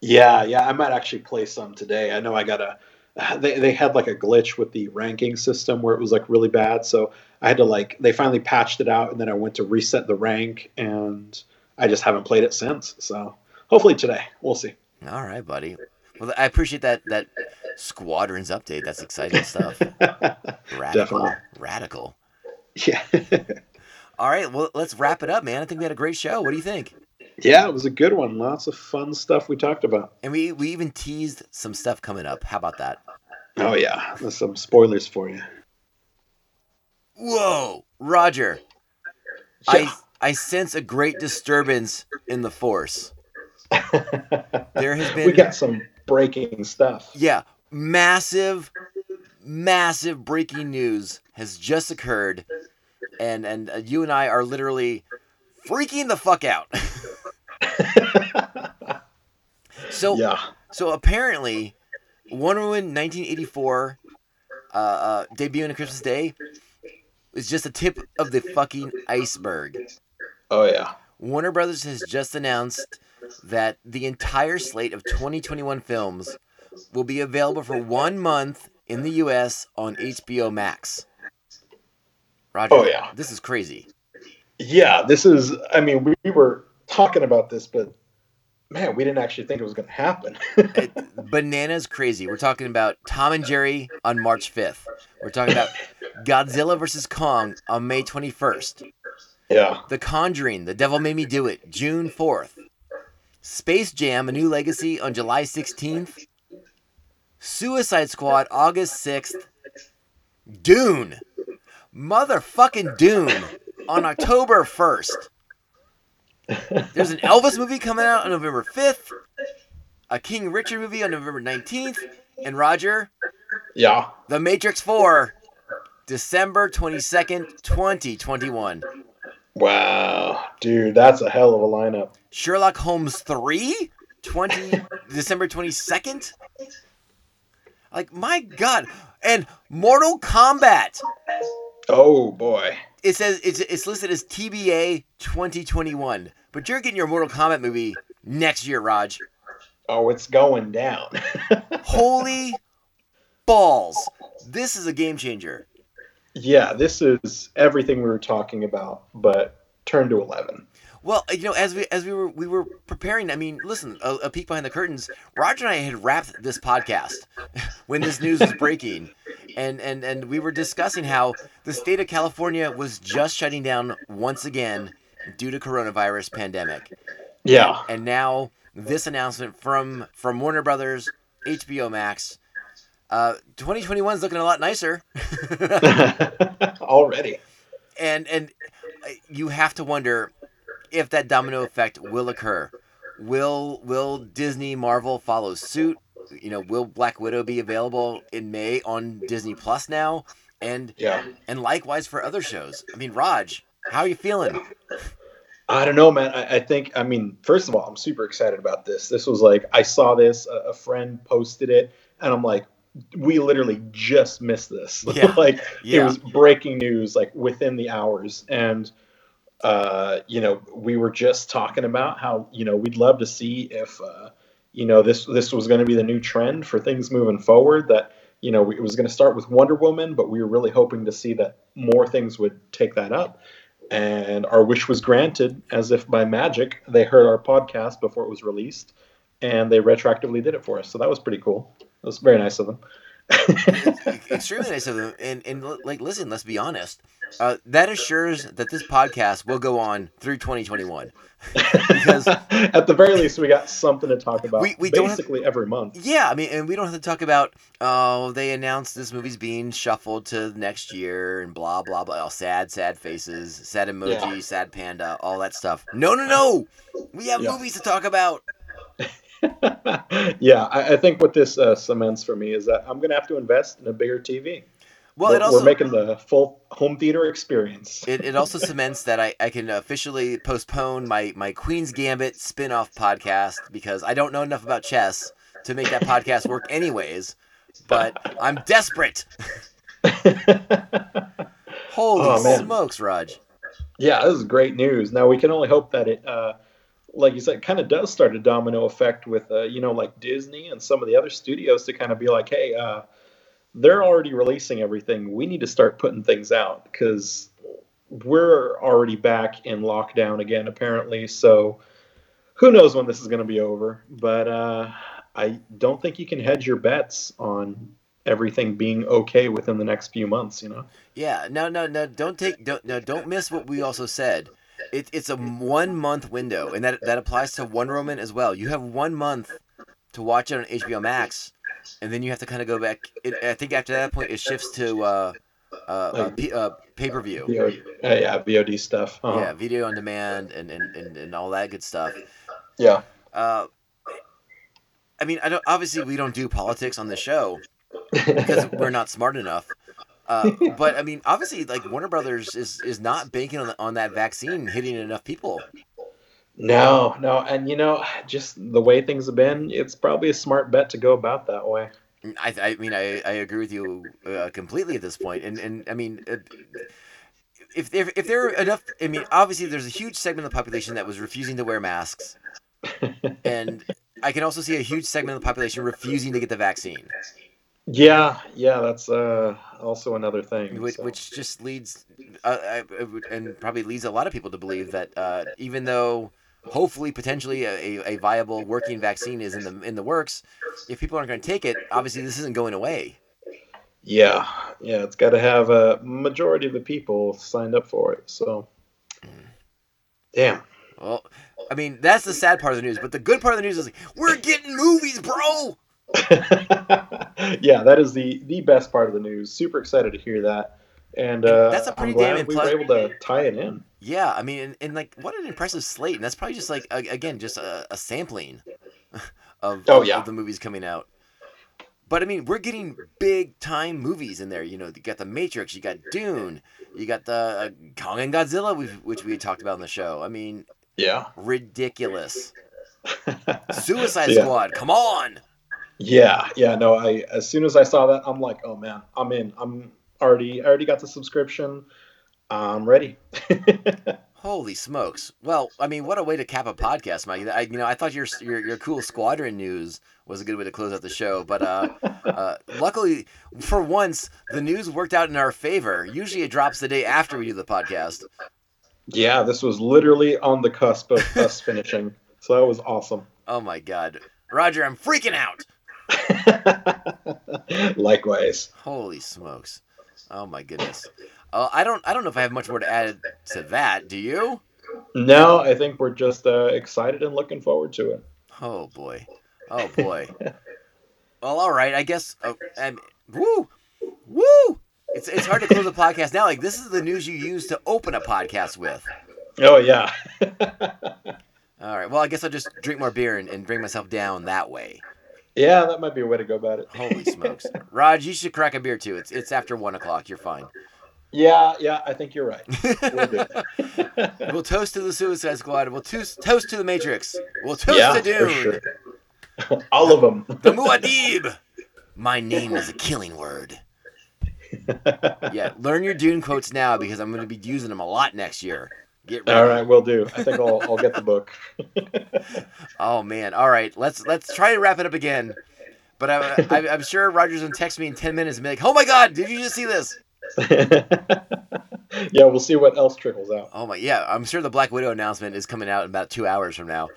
Yeah, yeah, I might actually play some today. I know I got a. They they had like a glitch with the ranking system where it was like really bad, so I had to like they finally patched it out, and then I went to reset the rank, and I just haven't played it since. So hopefully today, we'll see. All right, buddy. Well, I appreciate that that squadrons update. That's exciting stuff. Radical, Definitely. radical. yeah, All right, well, let's wrap it up, man. I think we had a great show. What do you think? Yeah, it was a good one. Lots of fun stuff we talked about. And we we even teased some stuff coming up. How about that? Oh yeah, there's some spoilers for you. Whoa, Roger. Yeah. I I sense a great disturbance in the force. There has been. we got some breaking stuff. yeah, massive massive breaking news has just occurred and and uh, you and I are literally freaking the fuck out. so yeah, So apparently, Wonder Woman 1984 uh, uh, debuting on Christmas Day is just a tip of the fucking iceberg. oh yeah. Warner Brothers has just announced that the entire slate of 2021 films will be available for one month in the U.S. on HBO Max. Roger, Oh, yeah. this is crazy. Yeah, this is. I mean, we were talking about this, but man, we didn't actually think it was going to happen. It, bananas crazy. We're talking about Tom and Jerry on March 5th. We're talking about Godzilla versus Kong on May 21st. yeah. The Conjuring, The Devil Made Me Do It, June 4th. Space Jam, A New Legacy on July 16th. Suicide Squad, August 6th. Dune. Motherfucking Dune on October 1st. There's an Elvis movie coming out on November 5th. A King Richard movie on November 19th. And Roger, Yeah. The Matrix 4, December 22nd, 2021. Wow, dude, that's a hell of a lineup. Sherlock Holmes 3, 20 December 22nd. Like my god. And Mortal Kombat. Oh boy. It says it's it's listed as TBA 2021. But you're getting your Mortal Kombat movie next year, Raj. Oh, it's going down. Holy balls. This is a game changer. yeah, this is everything we were talking about, but turn to eleven. Well, you know, as we as we were we were preparing, I mean, listen, a, a peek behind the curtains. Roger and I had wrapped this podcast when this news was breaking, and and and we were discussing how the state of California was just shutting down once again due to coronavirus pandemic, Yeah. and now this announcement from from Warner Brothers, HBO Max. Uh, 2021 is looking a lot nicer. Already. and and uh, you have to wonder if that domino effect will occur. Will will Disney Marvel follow suit? You know, will Black Widow be available in May on Disney Plus now? And Yeah. and likewise for other shows. I mean, Raj, how are you feeling? I don't know, man. I, I think, I mean, first of all, I'm super excited about this. This was like, I saw this, a, a friend posted it, and I'm like, we literally just missed this. Yeah. like, Yeah. it was breaking news, like within the hours. And, uh, you know, we were just talking about how, you know, we'd love to see if, uh, you know, this this was going to be the new trend for things moving forward. That you know, it was going to start with Wonder Woman, but we were really hoping to see that more things would take that up and our wish was granted as if by magic they heard our podcast before it was released and they retroactively did it for us. So that was pretty cool. It was very nice of them Extremely nice of them. And and like, listen, let's be honest. Uh, that assures that this podcast will go on through 2021. because at the very least we got something to talk about We- we don't have- basically every month Yeah, I mean, and we don't have to talk about oh they announced this movie's being shuffled to next year and blah blah blah. All sad, sad faces, sad emoji, Yeah. sad panda, all that stuff. No, no, no. We have Yeah. movies to talk about. yeah I, I think what this uh, cements for me is that i'm gonna have to invest in a bigger tv Well, we're, it also we're making the full home theater experience it, it also cements that I, I can officially postpone my, my Queen's Gambit spin-off podcast because I don't know enough about chess to make that podcast work anyways. But I'm desperate. Holy Oh, smokes, Raj. Yeah, this is great news. Now we can only hope that it, uh, like you said, kind of does start a domino effect with, uh, you know, like Disney and some of the other studios to kind of be like, hey, uh, they're already releasing everything. We need to start putting things out because we're already back in lockdown again, apparently. So who knows when this is going to be over? But uh, I don't think you can hedge your bets on everything being okay within the next few months. You know. Yeah, no, no, no. Don't take, don't, no, don't miss what we also said. It, it's a one month window, and that that applies to Wonder Woman as well. You have one month to watch it on HBO Max, and then you have to kind of go back. It, I think after that point, it shifts to uh, uh, uh, Like- P, uh, pay per view. Uh, yeah, VOD stuff. Uh-huh. Yeah, video on demand and, and, and, and all that good stuff. yeah. Uh, I mean, I don't. Obviously, we don't do politics on the show because we're not smart enough. Uh, but I mean, obviously, like Warner Brothers is is not banking on on that vaccine hitting enough people. No, no, and you know, just the way things have been, it's probably a smart bet to go about that way. I, I mean, I, I agree with you uh, completely at this point, and and I mean, uh, if there if there are enough, I mean, obviously, there's a huge segment of the population that was refusing to wear masks, and I can also see a huge segment of the population refusing to get the vaccine. Yeah, yeah, that's uh, also another thing. which, so. which just leads uh, I, I would- and probably leads a lot of people to believe that uh, even though hopefully potentially a, a, a viable working vaccine is in the in the works. If people aren't going to take it, obviously this isn't going away. Yeah, yeah, it's got to have a majority of the people signed up for it. So, damn. Well, I mean that's the sad part of the news, but the good part of the news is like, we're getting movies, bro. yeah, that is the the best part of the news. Super excited to hear that, and uh, That's a pretty I'm glad damn we were able to tie it in. Yeah, I mean, and, and like, what an impressive slate, and that's probably just like again, just a, a sampling of, Oh, yeah. of the movies coming out. But I mean, we're getting big time movies in there. You know, you got The Matrix, you got Dune, you got the uh, Kong and Godzilla, which, we had talked about in the show. I mean, Yeah, ridiculous. Suicide Yeah. Squad, come on! Yeah, yeah. No, I as soon as I saw that, I'm like, oh man, I'm in. I'm already. I already got the subscription. I'm ready. Holy smokes! Well, I mean, what a way to cap a podcast, Mike. I, you know, I thought your your your cool squadron news was a good way to close out the show, but uh, uh, luckily, for once, the news worked out in our favor. Usually, it drops the day after we do the podcast. yeah, this was literally on the cusp of us finishing, so that was awesome. Oh my god, Roger, I'm freaking out! Likewise. Holy smokes! Oh my goodness. Uh, I don't I don't know if I have much more to add to that. Do you? No, I think we're just uh, excited and looking forward to it. Oh boy. Oh boy. well, all right. I guess. Uh, um, woo, woo. It's it's hard to close a podcast now. Like this is the news you use to open a podcast with. Oh yeah. All right. Well, I guess I'll just drink more beer and, and bring myself down that way. Yeah, that might be a way to go about it. Holy smokes, Raj, you should crack a beer too. It's it's after one o'clock. You're fine. Yeah, yeah, I think you're right. We'll do. We'll toast to the Suicide Squad. We'll toast toast to the Matrix. We'll toast yeah, to Dune. sure. All of them. The Muad'Dib. My name is a killing word. Yeah, learn your Dune quotes now because I'm going to be using them a lot next year. Get ready. All right, we'll do. I think I'll, I'll get the book. Oh man. All right. Let's let's try to wrap it up again. But I, I, I'm sure Roger's gonna text me in ten minutes and be like, "Oh my God, did you just see this?" yeah, we'll see what else trickles out. Oh my, yeah. I'm sure the Black Widow announcement is coming out in about two hours from now.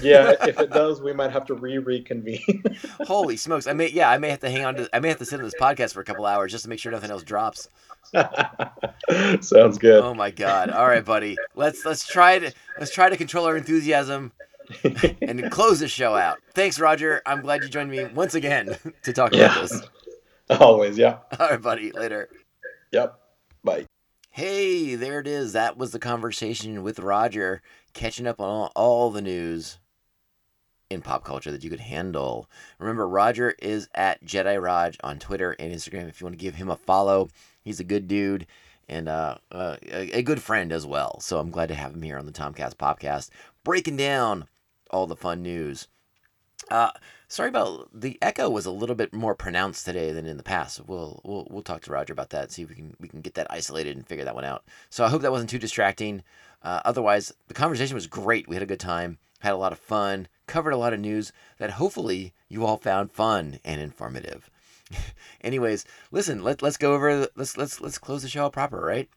Yeah, if it does, we might have to re reconvene. Holy smokes! I may, yeah, I may have to hang on to, I may have to sit on this podcast for a couple hours just to make sure nothing else drops. Sounds good. Oh my God! All right, buddy. Let's let's try to let's try to control our enthusiasm and close the show out. Thanks, Roger. I'm glad you joined me once again to talk about this. Always, yeah. All right, buddy. Later. Yep. Bye. Hey, there it is. That was the conversation with Roger, catching up on all, the news in pop culture that you could handle. Remember, Roger is at Jedi Raj on Twitter and Instagram if you want to give him a follow. He's a good dude and uh, uh, a, a good friend as well. So I'm glad to have him here on the Tomcast Popcast, breaking down all the fun news. Uh, sorry about the echo was a little bit more pronounced today than in the past. We'll we'll we'll talk to Roger about that. See if we can we can get that isolated and figure that one out. So I hope that wasn't too distracting. Uh, otherwise, the conversation was great. We had a good time, had a lot of fun, covered a lot of news that hopefully you all found fun and informative. Anyways, listen, let let's go over let's let's let's close the show out proper, right?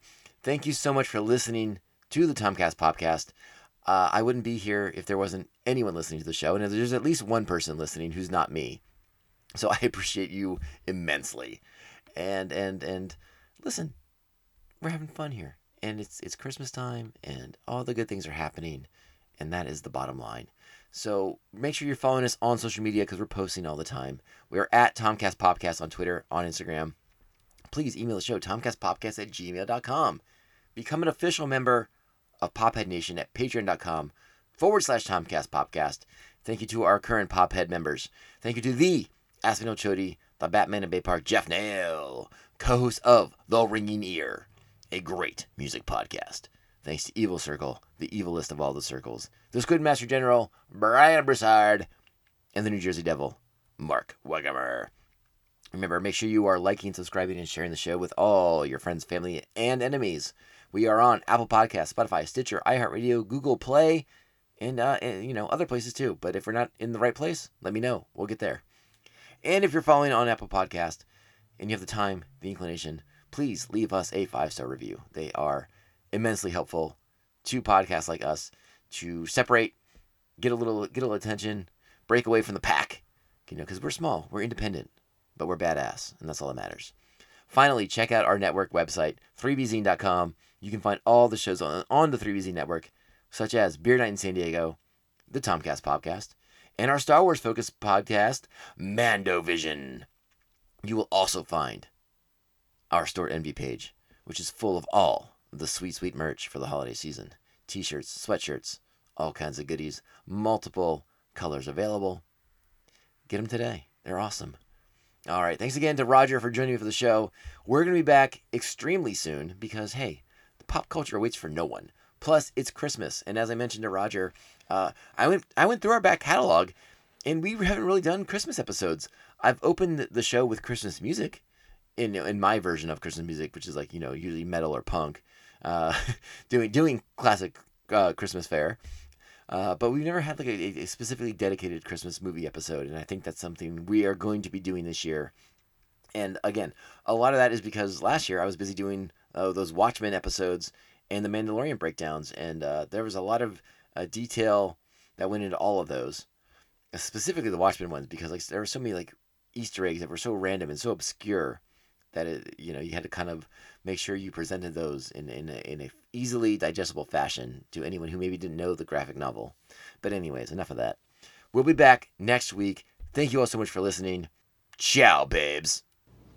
Thank you so much for listening to the Tomcast Popcast. Uh, I wouldn't be here if there wasn't anyone listening to the show, and there's at least one person listening who's not me. So I appreciate you immensely. And and and listen, we're having fun here, and it's it's Christmas time, and all the good things are happening, and that is the bottom line. So make sure you're following us on social media because we're posting all the time. We are at Tomcast Popcast on Twitter, on Instagram. Please email the show, tomcastpopcast at gmail.com. Become an official member of Pophead Nation at patreon.com forward slash Tomcast Popcast. Thank you to our current Pophead members. Thank you to the Aspinall Chody, the Batman in Bay Park, Jeff Nail, co host of The Ringing Ear, a great music podcast. Thanks to Evil Circle, the evilest of all the circles, the Squid Master General, Brian Broussard, and the New Jersey Devil, Mark Wegemer. Remember, make sure you are liking, subscribing, and sharing the show with all your friends, family, and enemies. We are on Apple Podcasts, Spotify, Stitcher, iHeartRadio, Google Play, and, uh, and you know other places too. But if we're not in the right place, let me know. We'll get there. And if you're following on Apple Podcast and you have the time, the inclination, please leave us a five star review. They are immensely helpful to podcasts like us to separate, get a little get a little attention, break away from the pack, you know, because we're small, we're independent, but we're badass, and that's all that matters. Finally, check out our network website, 3bzine.com. You can find all the shows on, on the 3BZ network, such as Beer Night in San Diego, the Tomcast Popcast, and our Star Wars focused podcast, Mando Vision. You will also find our Storenvy page, which is full of all the sweet, sweet merch for the holiday season t shirts, sweatshirts, all kinds of goodies, multiple colors available. Get them today. They're awesome. All right. Thanks again to Roger for joining me for the show. We're going to be back extremely soon because, hey, pop culture waits for no one. Plus, it's Christmas, and as I mentioned to Roger, uh, I went I went through our back catalog, and we haven't really done Christmas episodes. I've opened the show with Christmas music, in in my version of Christmas music, which is like you know usually metal or punk, uh, doing doing classic uh, Christmas fare. Uh, but we've never had like a, a, specifically dedicated Christmas movie episode, and I think that's something we are going to be doing this year. And again, a lot of that is because last year I was busy doing uh, those Watchmen episodes and the Mandalorian breakdowns, and uh, there was a lot of uh, detail that went into all of those, specifically the Watchmen ones, because like there were so many like Easter eggs that were so random and so obscure that it you know you had to kind of make sure you presented those in in a, in a easily digestible fashion to anyone who maybe didn't know the graphic novel. But anyways, enough of that. We'll be back next week. Thank you all so much for listening. Ciao, babes.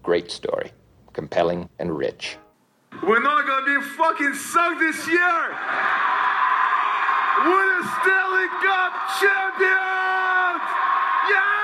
Great story, compelling and rich. We're not gonna be fucking sucked this year. We're the Stanley Cup champions. Yeah.